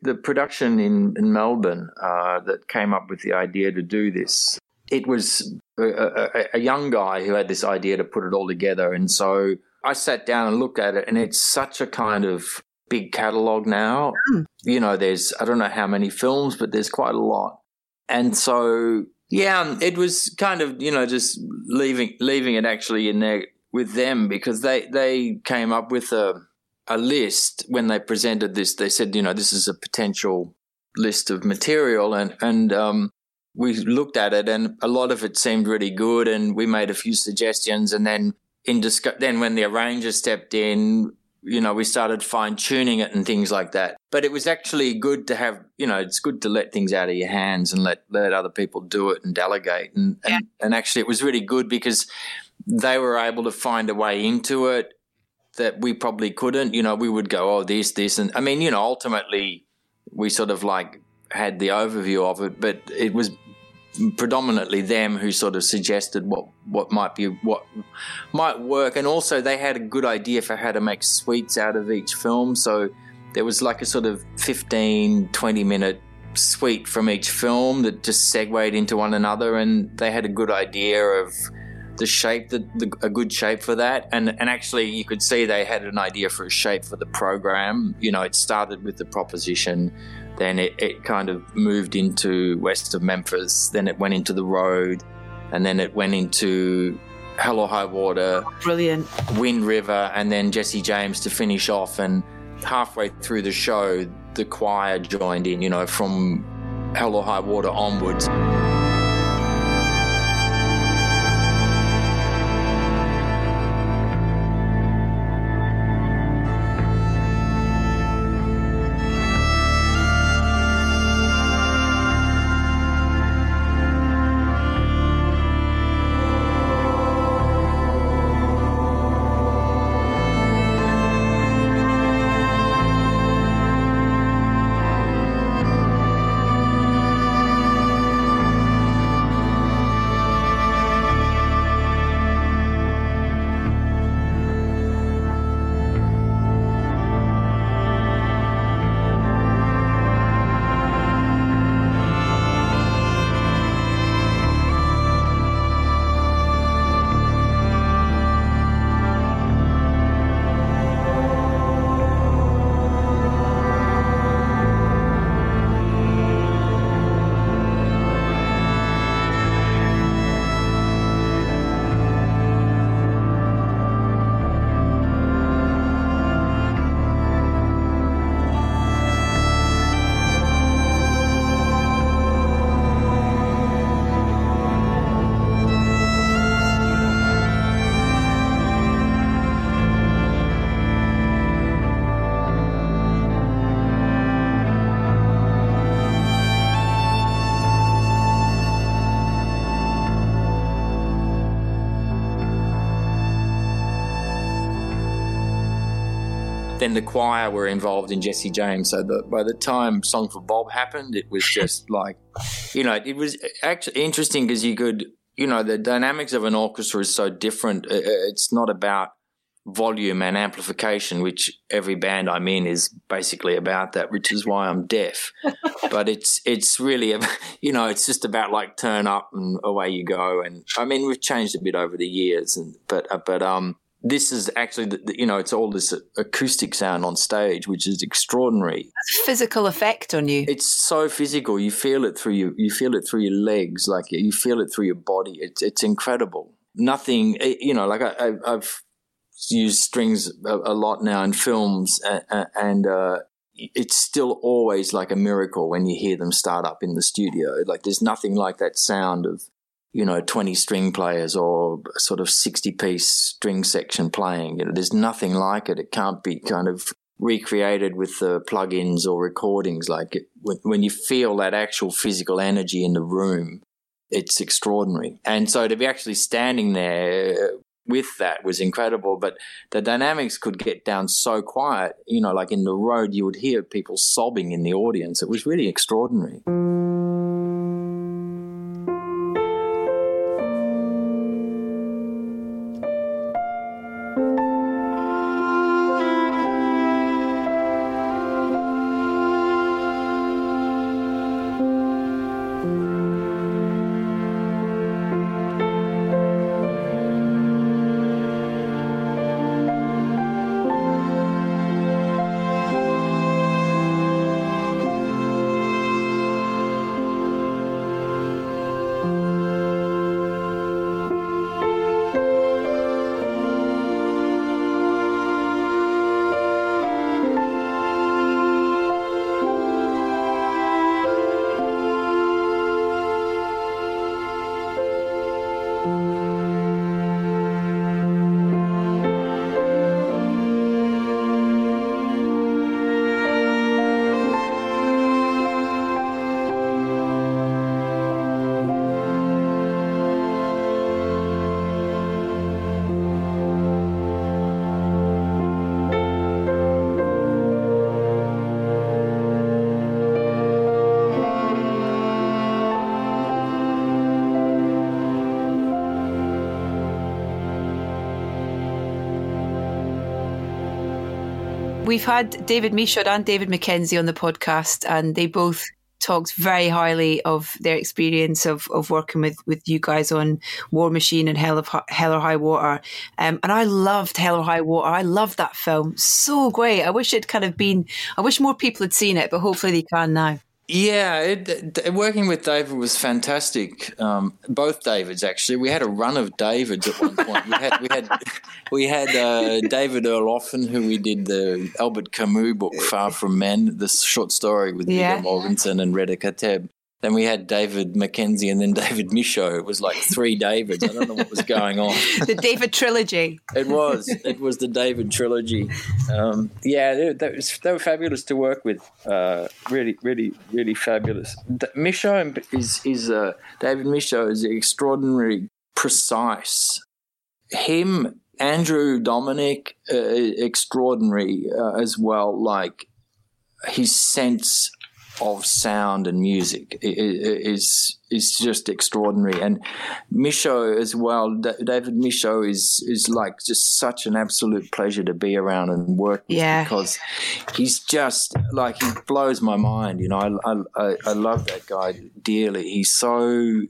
the production in, in Melbourne uh, that came up with the idea to do this. It was a, a, a young guy who had this idea to put it all together. And so I sat down and looked at it, and it's such a kind of big catalogue now. You know, there's, I don't know how many films, but there's quite a lot. And so, yeah, it was kind of, you know, just leaving leaving it actually in there with them because they, they came up with a, a list when they presented this. They said, you know, this is a potential list of material, and and um, we looked at it, and a lot of it seemed really good, and we made a few suggestions, and then in discuss- then when the arranger stepped in. You know, we started fine tuning it and things like that. But it was actually good to have, you know, it's good to let things out of your hands and let, let other people do it and delegate. And, and, and actually, it was really good because they were able to find a way into it that we probably couldn't. You know, we would go, oh, this, this. And I mean, you know, ultimately, we sort of like had the overview of it, but it was predominantly them who sort of suggested what, what might be what might work and also they had a good idea for how to make suites out of each film so there was like a sort of 15 20 minute suite from each film that just segued into one another and they had a good idea of the shape that the, a good shape for that. And and actually you could see they had an idea for a shape for the program. You know it started with the proposition then it, it kind of moved into west of memphis then it went into the road and then it went into hell or high water Brilliant. wind river and then jesse james to finish off. And halfway through the show the choir joined in you know from hell or high water onwards then the choir were involved in Jesse James. So the, by the time Song for Bob happened, it was just *laughs* like, you know, it was actually interesting because you could, you know, the dynamics of an orchestra is so different. It's not about volume and amplification, which every band I'm in is basically about that, which is why I'm deaf. *laughs* but it's it's really, *laughs* you know, it's just about like turn up and away you go. And I mean, we've changed a bit over the years, and but uh, but um, this is actually, the, you know, it's all this acoustic sound on stage, which is extraordinary. Physical effect on you. It's so physical. You feel it through you. You feel it through your legs, like you feel it through your body. It's it's incredible. Nothing, eh, you know, like I, have used strings a, a, lot now in films, and, and uh, it's still always like a miracle when you hear them start up in the studio. Like there's nothing like that sound of you know, 20 string players or sort of 60 piece string section playing. You know, there's nothing like it. It can't be kind of recreated with the plugins or recordings. Like it, when, when you feel that actual physical energy in the room, it's extraordinary. And so to be actually standing there with that was incredible. But the dynamics could get down so quiet, you know, like in the road, you would hear people sobbing in the audience. It was really extraordinary. We've had David Michôd and David Mackenzie on the podcast, and they both talked very highly of their experience of, of working with, with you guys on War Machine and Hell of Hell or High Water. Um, and I loved Hell or High Water. I loved that film. So great. I wish it kind of been, I wish more people had seen it, but hopefully they can now. Yeah, it, it, working with David was fantastic. Um, both Davids actually. We had a run of Davids at one point. we had we had we had uh, David Oelhoffen, who we did the Albert Camus book Far From Men, the short story with yeah. Viggo Mortensen and Reda Kateb. Then we had David Mackenzie and then *laughs* David Michôd. It was like three Davids. I don't know what was going on. *laughs* the David trilogy. It was. It was the David trilogy. Um, yeah, they, they, was, they, were fabulous to work with. Uh, really, really, really fabulous. Michôd is is uh, David Michôd is extraordinarily precise. Him, Andrew Dominik, uh, extraordinary uh, as well. Like his sense of sound and music is is just extraordinary. And Michôd as well, David Michôd is is like just such an absolute pleasure to be around and work with yeah. because he's just like he blows my mind. You know, I I, I love that guy dearly. He's so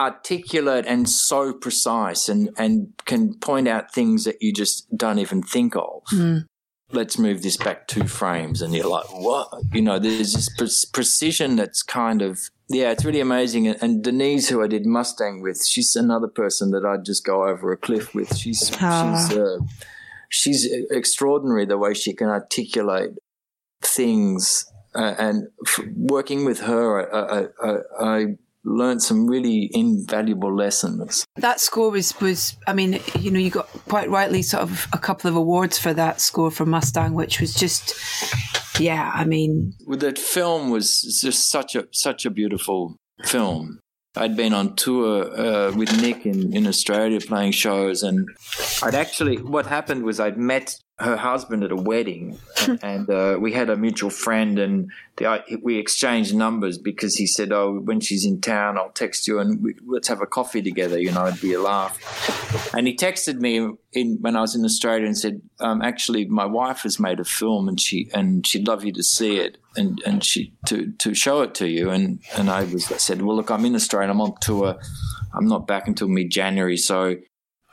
articulate and so precise and and can point out things that you just don't even think of. Mm let's move this back two frames. And you're like what? You know there's this pre- precision that's kind of yeah it's really amazing. And Deniz who i did mustang with she's another person that i'd just go over a cliff with. She's oh. she's uh, she's extraordinary the way she can articulate things uh, and f- working with her I, I, I learned some really invaluable lessons. That score was was I mean, you know, you got quite rightly sort of a couple of awards for that score for Mustang, which was just yeah, I mean well, that film was just such a such a beautiful film. I'd been on tour uh, with Nick in, in Australia playing shows, and I'd actually what happened was I'd met her husband at a wedding, *laughs* and uh, we had a mutual friend, and the, we exchanged numbers because he said, "Oh, when she's in town, I'll text you and we, let's have a coffee together." You know, it'd be a laugh. And he texted me in, when I was in Australia and said, um, "Actually, my wife has made a film, and she and she'd love you to see it, and and she to to show it to you." And and I was I said, "Well, look, I'm in Australia. I'm on tour. I'm not back until mid January, so."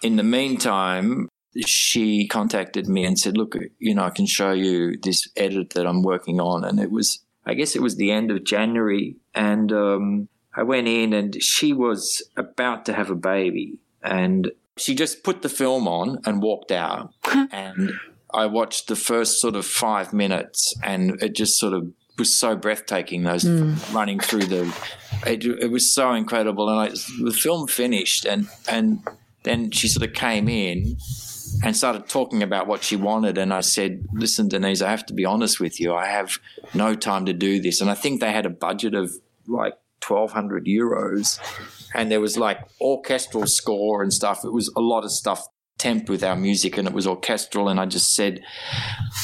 In the meantime, she contacted me and said, "Look, you know, I can show you this edit that I'm working on." And it was, I guess, it was the end of January, and um, I went in, and she was about to have a baby, and she just put the film on and walked out, and I watched the first sort of five minutes, and it just sort of was so breathtaking. Those mm. running through the, it, it, was so incredible, and I, the film finished, and and then she sort of came in and started talking about what she wanted. And I said, Listen, Deniz, I have to be honest with you. I have no time to do this. And I think they had a budget of like 1,200 euros. And there was like orchestral score and stuff. It was a lot of stuff temp with our music and it was orchestral and I just said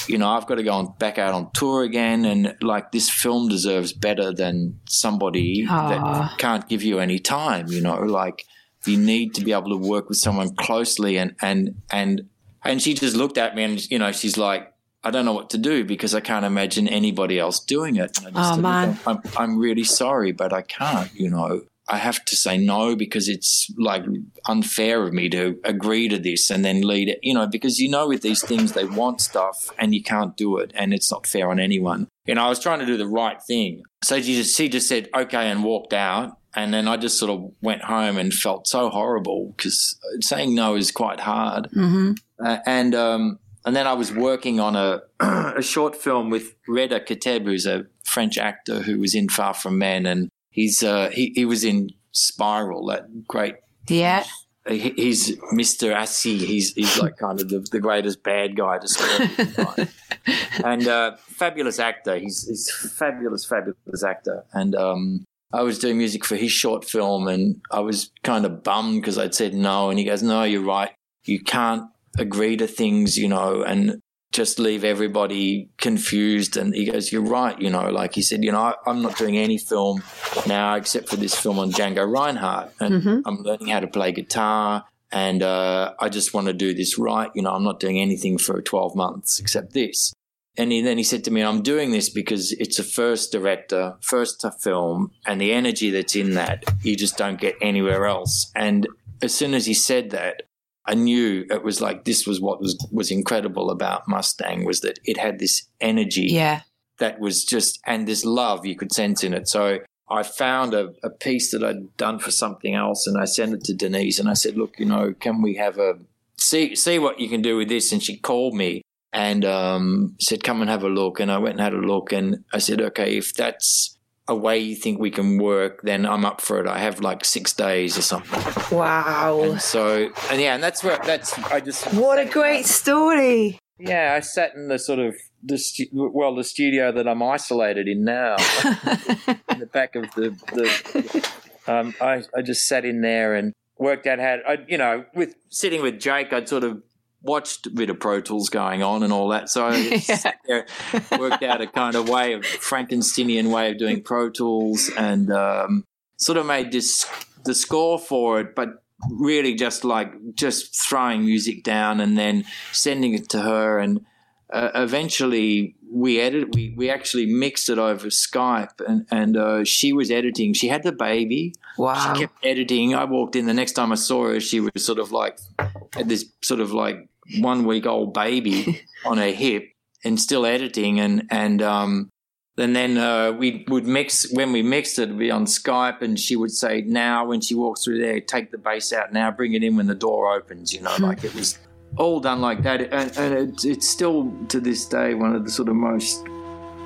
you know I've got to go on back out on tour again and like this film deserves better than somebody Aww. that can't give you any time you know like you need to be able to work with someone closely and and and and she just looked at me and you know she's like I don't know what to do because I can't imagine anybody else doing it. oh man, I'm, I'm really sorry, but I can't. You know, I have to say no because it's like unfair of me to agree to this and then lead it. You know, because you know with these things they want stuff and you can't do it, and it's not fair on anyone. You know, I was trying to do the right thing, so she just she just said okay and walked out. And then I just sort of went home and felt so horrible because saying no is quite hard. Mm-hmm. Uh, and um, and then I was working on a *clears throat* a short film with Reda Kateb, who's a French actor who was in Far From Men, and he's uh, he he was in Spiral, that great. Yeah. He, he's Mr. Assi. He's he's like kind of the, the greatest bad guy to score. *laughs* and uh, fabulous actor. He's he's fabulous, fabulous actor. And um, I was doing music for his short film and I was kind of bummed because I'd said no. And he goes, No, you're right. You can't agree to things, you know, and just leave everybody confused. And he goes, You're right. You know, like he said, You know, I, am not doing any film now except for this film on Django Reinhardt. And mm-hmm. I'm learning how to play guitar. And uh, I just want to do this right. You know, I'm not doing anything for 12 months except this. And he, then he said to me, I'm doing this because it's a first director, first film, and the energy that's in that, you just don't get anywhere else. And as soon as he said that, I knew it was like this was what was, was incredible about Mustang was that it had this energy yeah. that was just, and this love you could sense in it. So I found a, a piece that I'd done for something else and I sent it to Deniz and I said, look, you know, can we have a, see, see what you can do with this? And she called me and um, said, "Come and have a look." And I went and had a look, and I said, "Okay, if that's a way you think we can work, then I'm up for it. I have like six days or something." Wow! And so, and yeah, and that's where that's I just what a great story. Yeah, I sat in the sort of the stu- well the studio that I'm isolated in now, *laughs* in the back of the the. Um, I I just sat in there and worked out how I you know with sitting with Jake, I'd sort of watched a bit of Pro Tools going on and all that. So I *laughs* yeah. there, worked out a kind of way of Frankensteinian way of doing Pro Tools and um, sort of made this the score for it, but really just like just throwing music down and then sending it to her and uh, eventually we edited we, we actually mixed it over skype and, and uh, she was editing she had the baby wow she kept editing i walked in the next time i saw her she was sort of like had this sort of like one week old baby *laughs* on her hip and still editing and and um and then uh, we would mix when we mixed it, it'd be on Skype, and she would say, "Now, when she walks through there, take the bass out. Now, bring it in when the door opens." You know, like it was all done like that, and, and it, it's still to this day one of the sort of most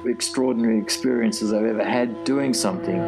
extraordinary experiences I've ever had doing something.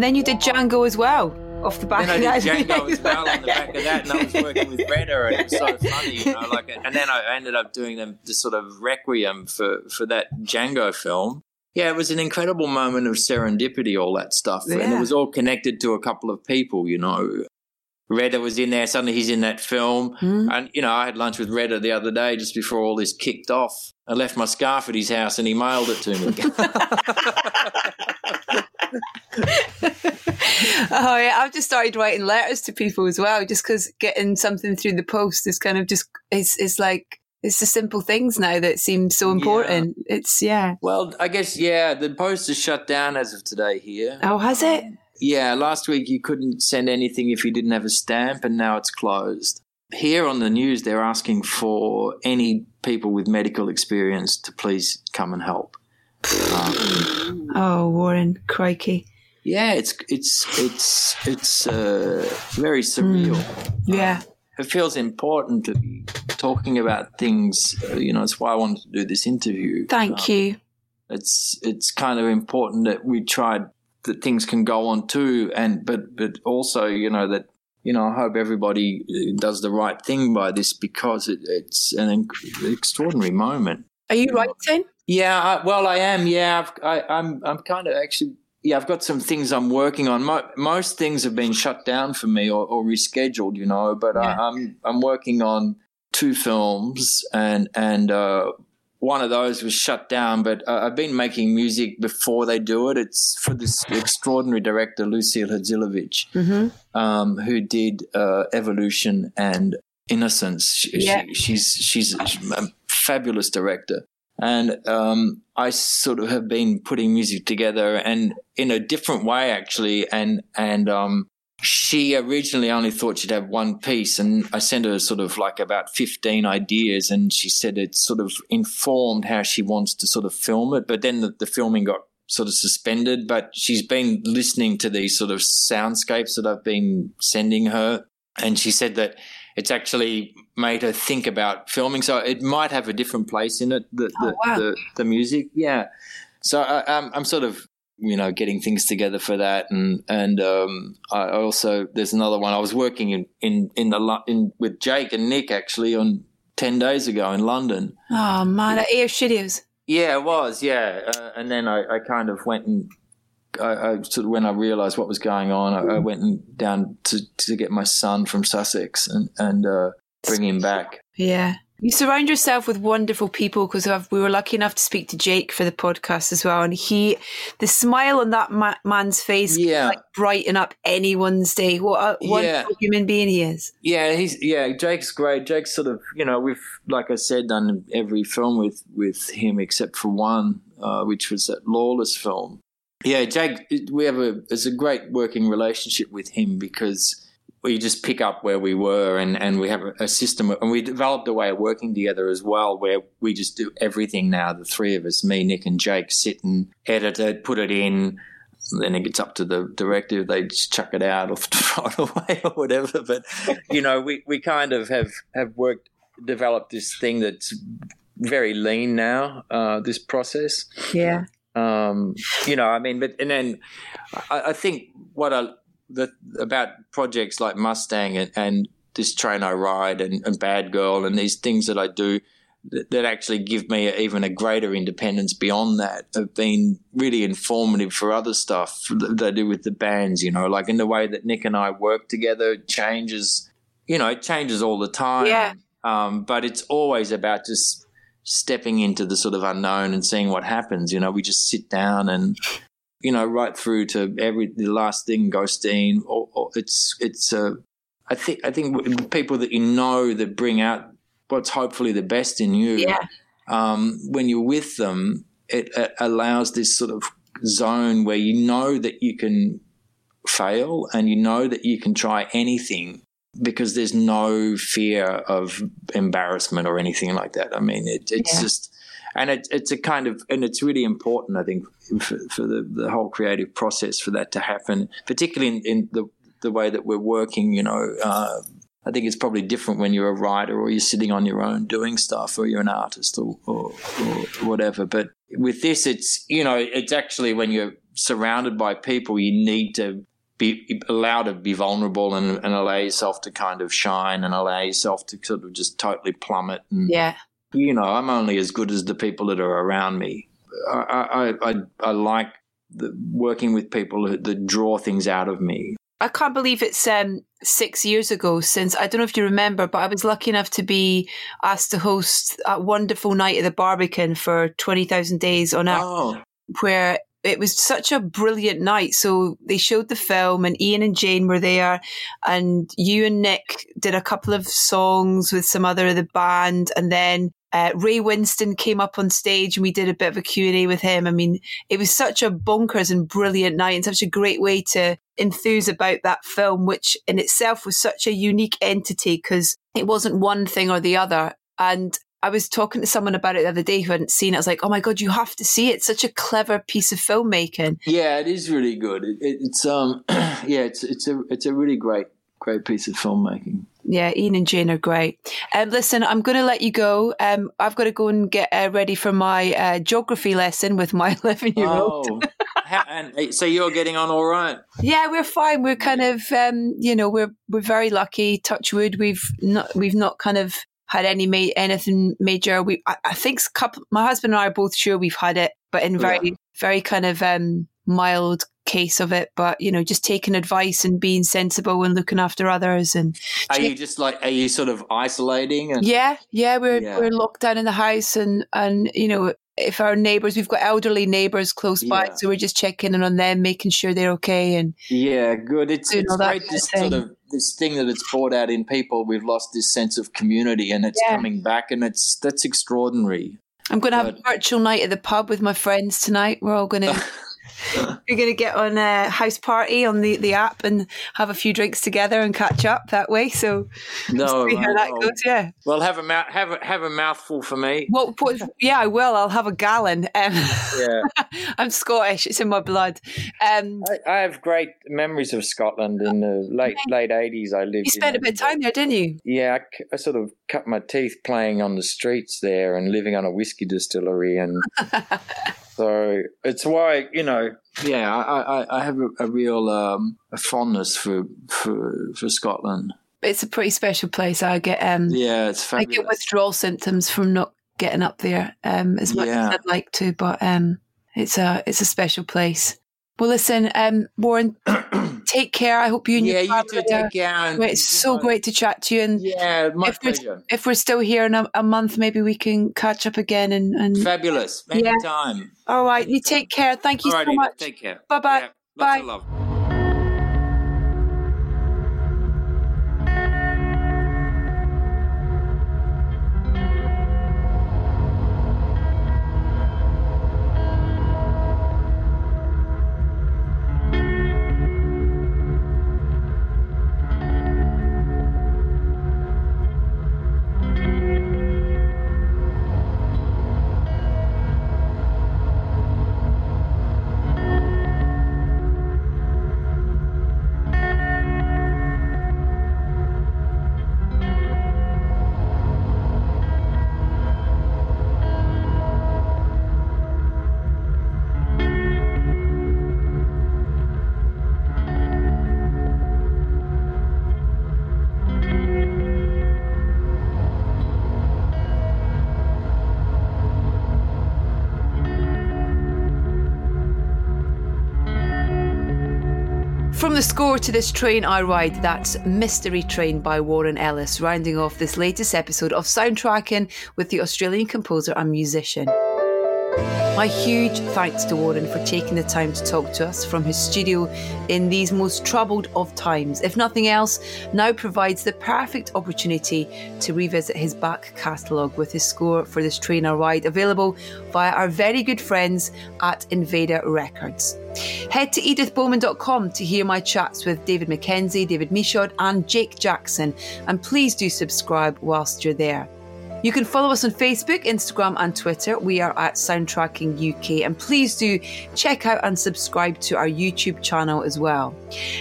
And then you did Django as well off the back then of I did that. Django as well on the *laughs* back of that, and I was working with Reda, and it was so funny, you know. Like, and then I ended up doing them this sort of requiem for for that Django film. Yeah, it was an incredible moment of serendipity, all that stuff, and it was all connected to a couple of people, you know. Reda was in there. Suddenly, he's in that film, Hmm. and you know, I had lunch with Reda the other day just before all this kicked off. I left my scarf at his house, and he mailed it to me. *laughs* *laughs* *laughs* oh yeah, I've just started writing letters to people as well, just because getting something through the post is kind of just it's it's like it's the simple things now that seem so important. It's yeah. well, I guess yeah, the post is shut down as of today here. Oh, has it? Yeah, last week you couldn't send anything if you didn't have a stamp, and now it's closed. Here on the news, they're asking for any people with medical experience to please come and help. Um, *sighs* Oh, Warren, crikey. Yeah, it's it's it's it's uh, very surreal. Yeah. It feels important to be talking about things. Uh, you know, it's why I wanted to do this interview. Thank Um, you. it's it's kind of important that we tried that things can go on too and but but also you know that you know I hope everybody uh, does the right thing by this because it, it's an inc- extraordinary moment. Are you writing? Yeah, I, well, I am. Yeah, I've, I, I'm. I'm kind of actually. Yeah, I've got some things I'm working on. Mo- most things have been shut down for me or, or rescheduled, you know. But Yeah. I, I'm I'm working on two films, and and uh, one of those was shut down. But uh, I've been making music before they do it. It's for this extraordinary director Lucile Hadžihalilović, Mm-hmm. um, who did uh, Evolution and Innocence. She, Yeah. she, she's she's a fabulous director, and um, I sort of have been putting music together, and in a different way actually, and and um, she originally only thought she'd have one piece, and I sent her sort of like about fifteen ideas, and she said it sort of informed how she wants to sort of film it, but then the, the filming got sort of suspended, but she's been listening to these sort of soundscapes that I've been sending her. And she said that it's actually made her think about filming. So it might have a different place in it, the, the, Oh, wow. the, the music. Yeah. So I, I'm, I'm sort of, you know, getting things together for that. And, and, um, I also, there's another one. I was working in, in, in the, in, with Jake and Nick actually on 10 days ago in London. Oh man, at Air Studios. Yeah, it was. Yeah, uh, and then I, I kind of went and I, I sort of when I realised what was going on, I, I went down to to get my son from Sussex and and uh, bring him back. Yeah. You surround yourself with wonderful people because we were lucky enough to speak to Jake for the podcast as well. And he, the smile on that ma- man's face, can, Yeah. like brighten up anyone's day. What a wonderful Yeah. human being he is. Yeah, he's yeah. Jake's great. Jake's sort of you know we've like I said done every film with with him except for one, uh, which was that Lawless film. Yeah, Jake. We have a it's a great working relationship with him because we just pick up where we were and, and we have a, a system and we developed a way of working together as well where we just do everything now the three of us me nick and jake sit and edit it put it in then it gets up to the director they just chuck it out *laughs* or throw it away or whatever but *laughs* you know we, we kind of have have worked developed this thing that's very lean now uh, this process Yeah. um, you know, I mean, but and then I, I think what I that about projects like Mustang and, and this train I ride and, and Bad Girl and these things that I do that, that actually give me even a greater independence beyond that have been really informative for other stuff that I do with the bands. You know, like in the way that Nick and I work together changes. You know, it changes all the time. Yeah. Um, but it's always about just stepping into the sort of unknown and seeing what happens. You know, we just sit down and you know right through to every the last thing, Ghosteen. Or, or it's it's uh, I think I think people that you know that bring out what's hopefully the best in you. Yeah. Um, when you're with them, it, it allows this sort of zone where you know that you can fail and you know that you can try anything because there's no fear of embarrassment or anything like that. I mean, it, it's Yeah. just, and it, it's a kind of, and it's really important, I think, for, for the, the whole creative process for that to happen, particularly in, in the, the way that we're working, you know, uh, I think it's probably different when you're a writer or you're sitting on your own doing stuff or you're an artist or, or, or whatever. But with this, it's, you know, it's actually when you're surrounded by people, you need to be allowed to be vulnerable and, and allow yourself to kind of shine and allow yourself to sort of just totally plummet. And, yeah. You know, I'm only as good as the people that are around me. I, I, I, I like the, working with people that draw things out of me. I can't believe it's um, six years ago since I don't know if you remember, but I was lucky enough to be asked to host a wonderful night at the Barbican for twenty thousand days on Earth, oh. where it was such a brilliant night. So they showed the film, and Ian and Jane were there, and you and Nick did a couple of songs with some other of the band, and then uh, Ray Winstone came up on stage and we did a bit of a Q&A with him. I mean, it was such a bonkers and brilliant night and such a great way to enthuse about that film, which in itself was such a unique entity because it wasn't one thing or the other. And I was talking to someone about it the other day who hadn't seen it. I was like, "Oh my god, you have to see it! It's such a clever piece of filmmaking." Yeah, it is really good. It, it, it's um, *clears throat* yeah, it's it's a it's a really great great piece of filmmaking. Yeah, Ian and Jane are great. Um, listen, I'm going to let you go. Um, I've got to go and get uh, ready for my uh, geography lesson with my *laughs* 11 year old. Oh, and so you're getting on all right? Yeah, we're fine. We're kind of, um, you know, we're we're very lucky. Touch wood. We've not we've not kind of had any ma- anything major. We I, I think couple, my husband and I are both sure we've had it, but in very yeah. very kind of um, mild case of it, but you know, just taking advice and being sensible and looking after others. And are you just like are you sort of isolating? And- yeah, yeah, we're yeah. we're locked down in the house, and and you know, if our neighbors, we've got elderly neighbors close by, yeah. so we're just checking in on them, making sure they're okay. And yeah, good. It's, it's great this sort of this thing that it's brought out in people. We've lost this sense of community, and it's yeah. coming back, and it's that's extraordinary. I'm going to have a virtual night at the pub with my friends tonight. We're all going *laughs* to *laughs* You're going to get on a house party on the, the app and have a few drinks together and catch up that way. So no, see how that goes. Yeah. Well, have a mouth have a, have a mouthful for me. Well, yeah, I will. I'll have a gallon. Um, yeah. *laughs* I'm Scottish. It's in my blood. Um, I, I, have great memories of Scotland in the late late eighties. I lived. You spent a bit of time there, didn't you? Yeah, I, I sort of cut my teeth playing on the streets there and living on a whiskey distillery and. *laughs* So it's why you know, yeah, I, I, I have a, a real um, a fondness for, for for Scotland. It's a pretty special place. I get um, yeah, it's fabulous. I get withdrawal symptoms from not getting up there um, as much yeah. as I'd like to, but um, it's a it's a special place. Well, listen, um, Warren, take care. I hope you and yeah, your you too. Take care. it's so know, great to chat to you. And yeah, my if pleasure. We're, if we're still here in a, a, month, maybe we can catch up again. And, and fabulous. Anytime. Yeah. All right. You take care. Thank you Alrighty, so much. Take care. Bye-bye. Yeah, Bye. The score to this train I ride, that's Mystery Train by Warren Ellis, rounding off this latest episode of Soundtracking with the Australian composer and musician. My huge thanks to Warren for taking the time to talk to us from his studio in these most troubled of times. If nothing else, now provides the perfect opportunity to revisit his back catalogue with his score for this train I ride, available via our very good friends at Invada Records. Head to edithbowman.com to hear my chats with David Mackenzie, David Michôd, and Jake Jackson, and please do subscribe whilst you're there. You can follow us on Facebook, Instagram, and Twitter. We are at Soundtracking UK, and please do check out and subscribe to our YouTube channel as well.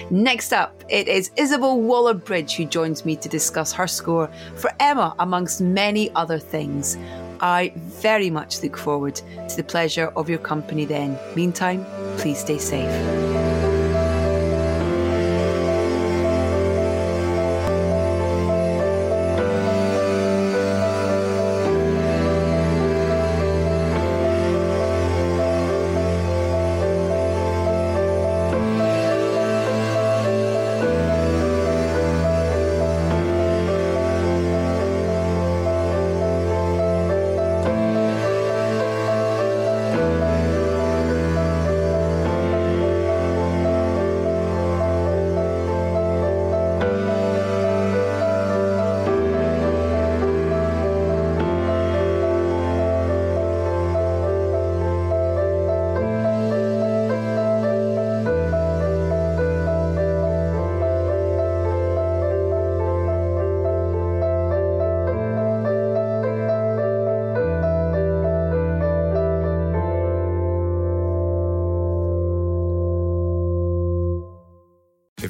Next up, it is Isobel Waller-Bridge who joins me to discuss her score for Emma, amongst many other things. I very much look forward to the pleasure of your company then. Meantime, please stay safe.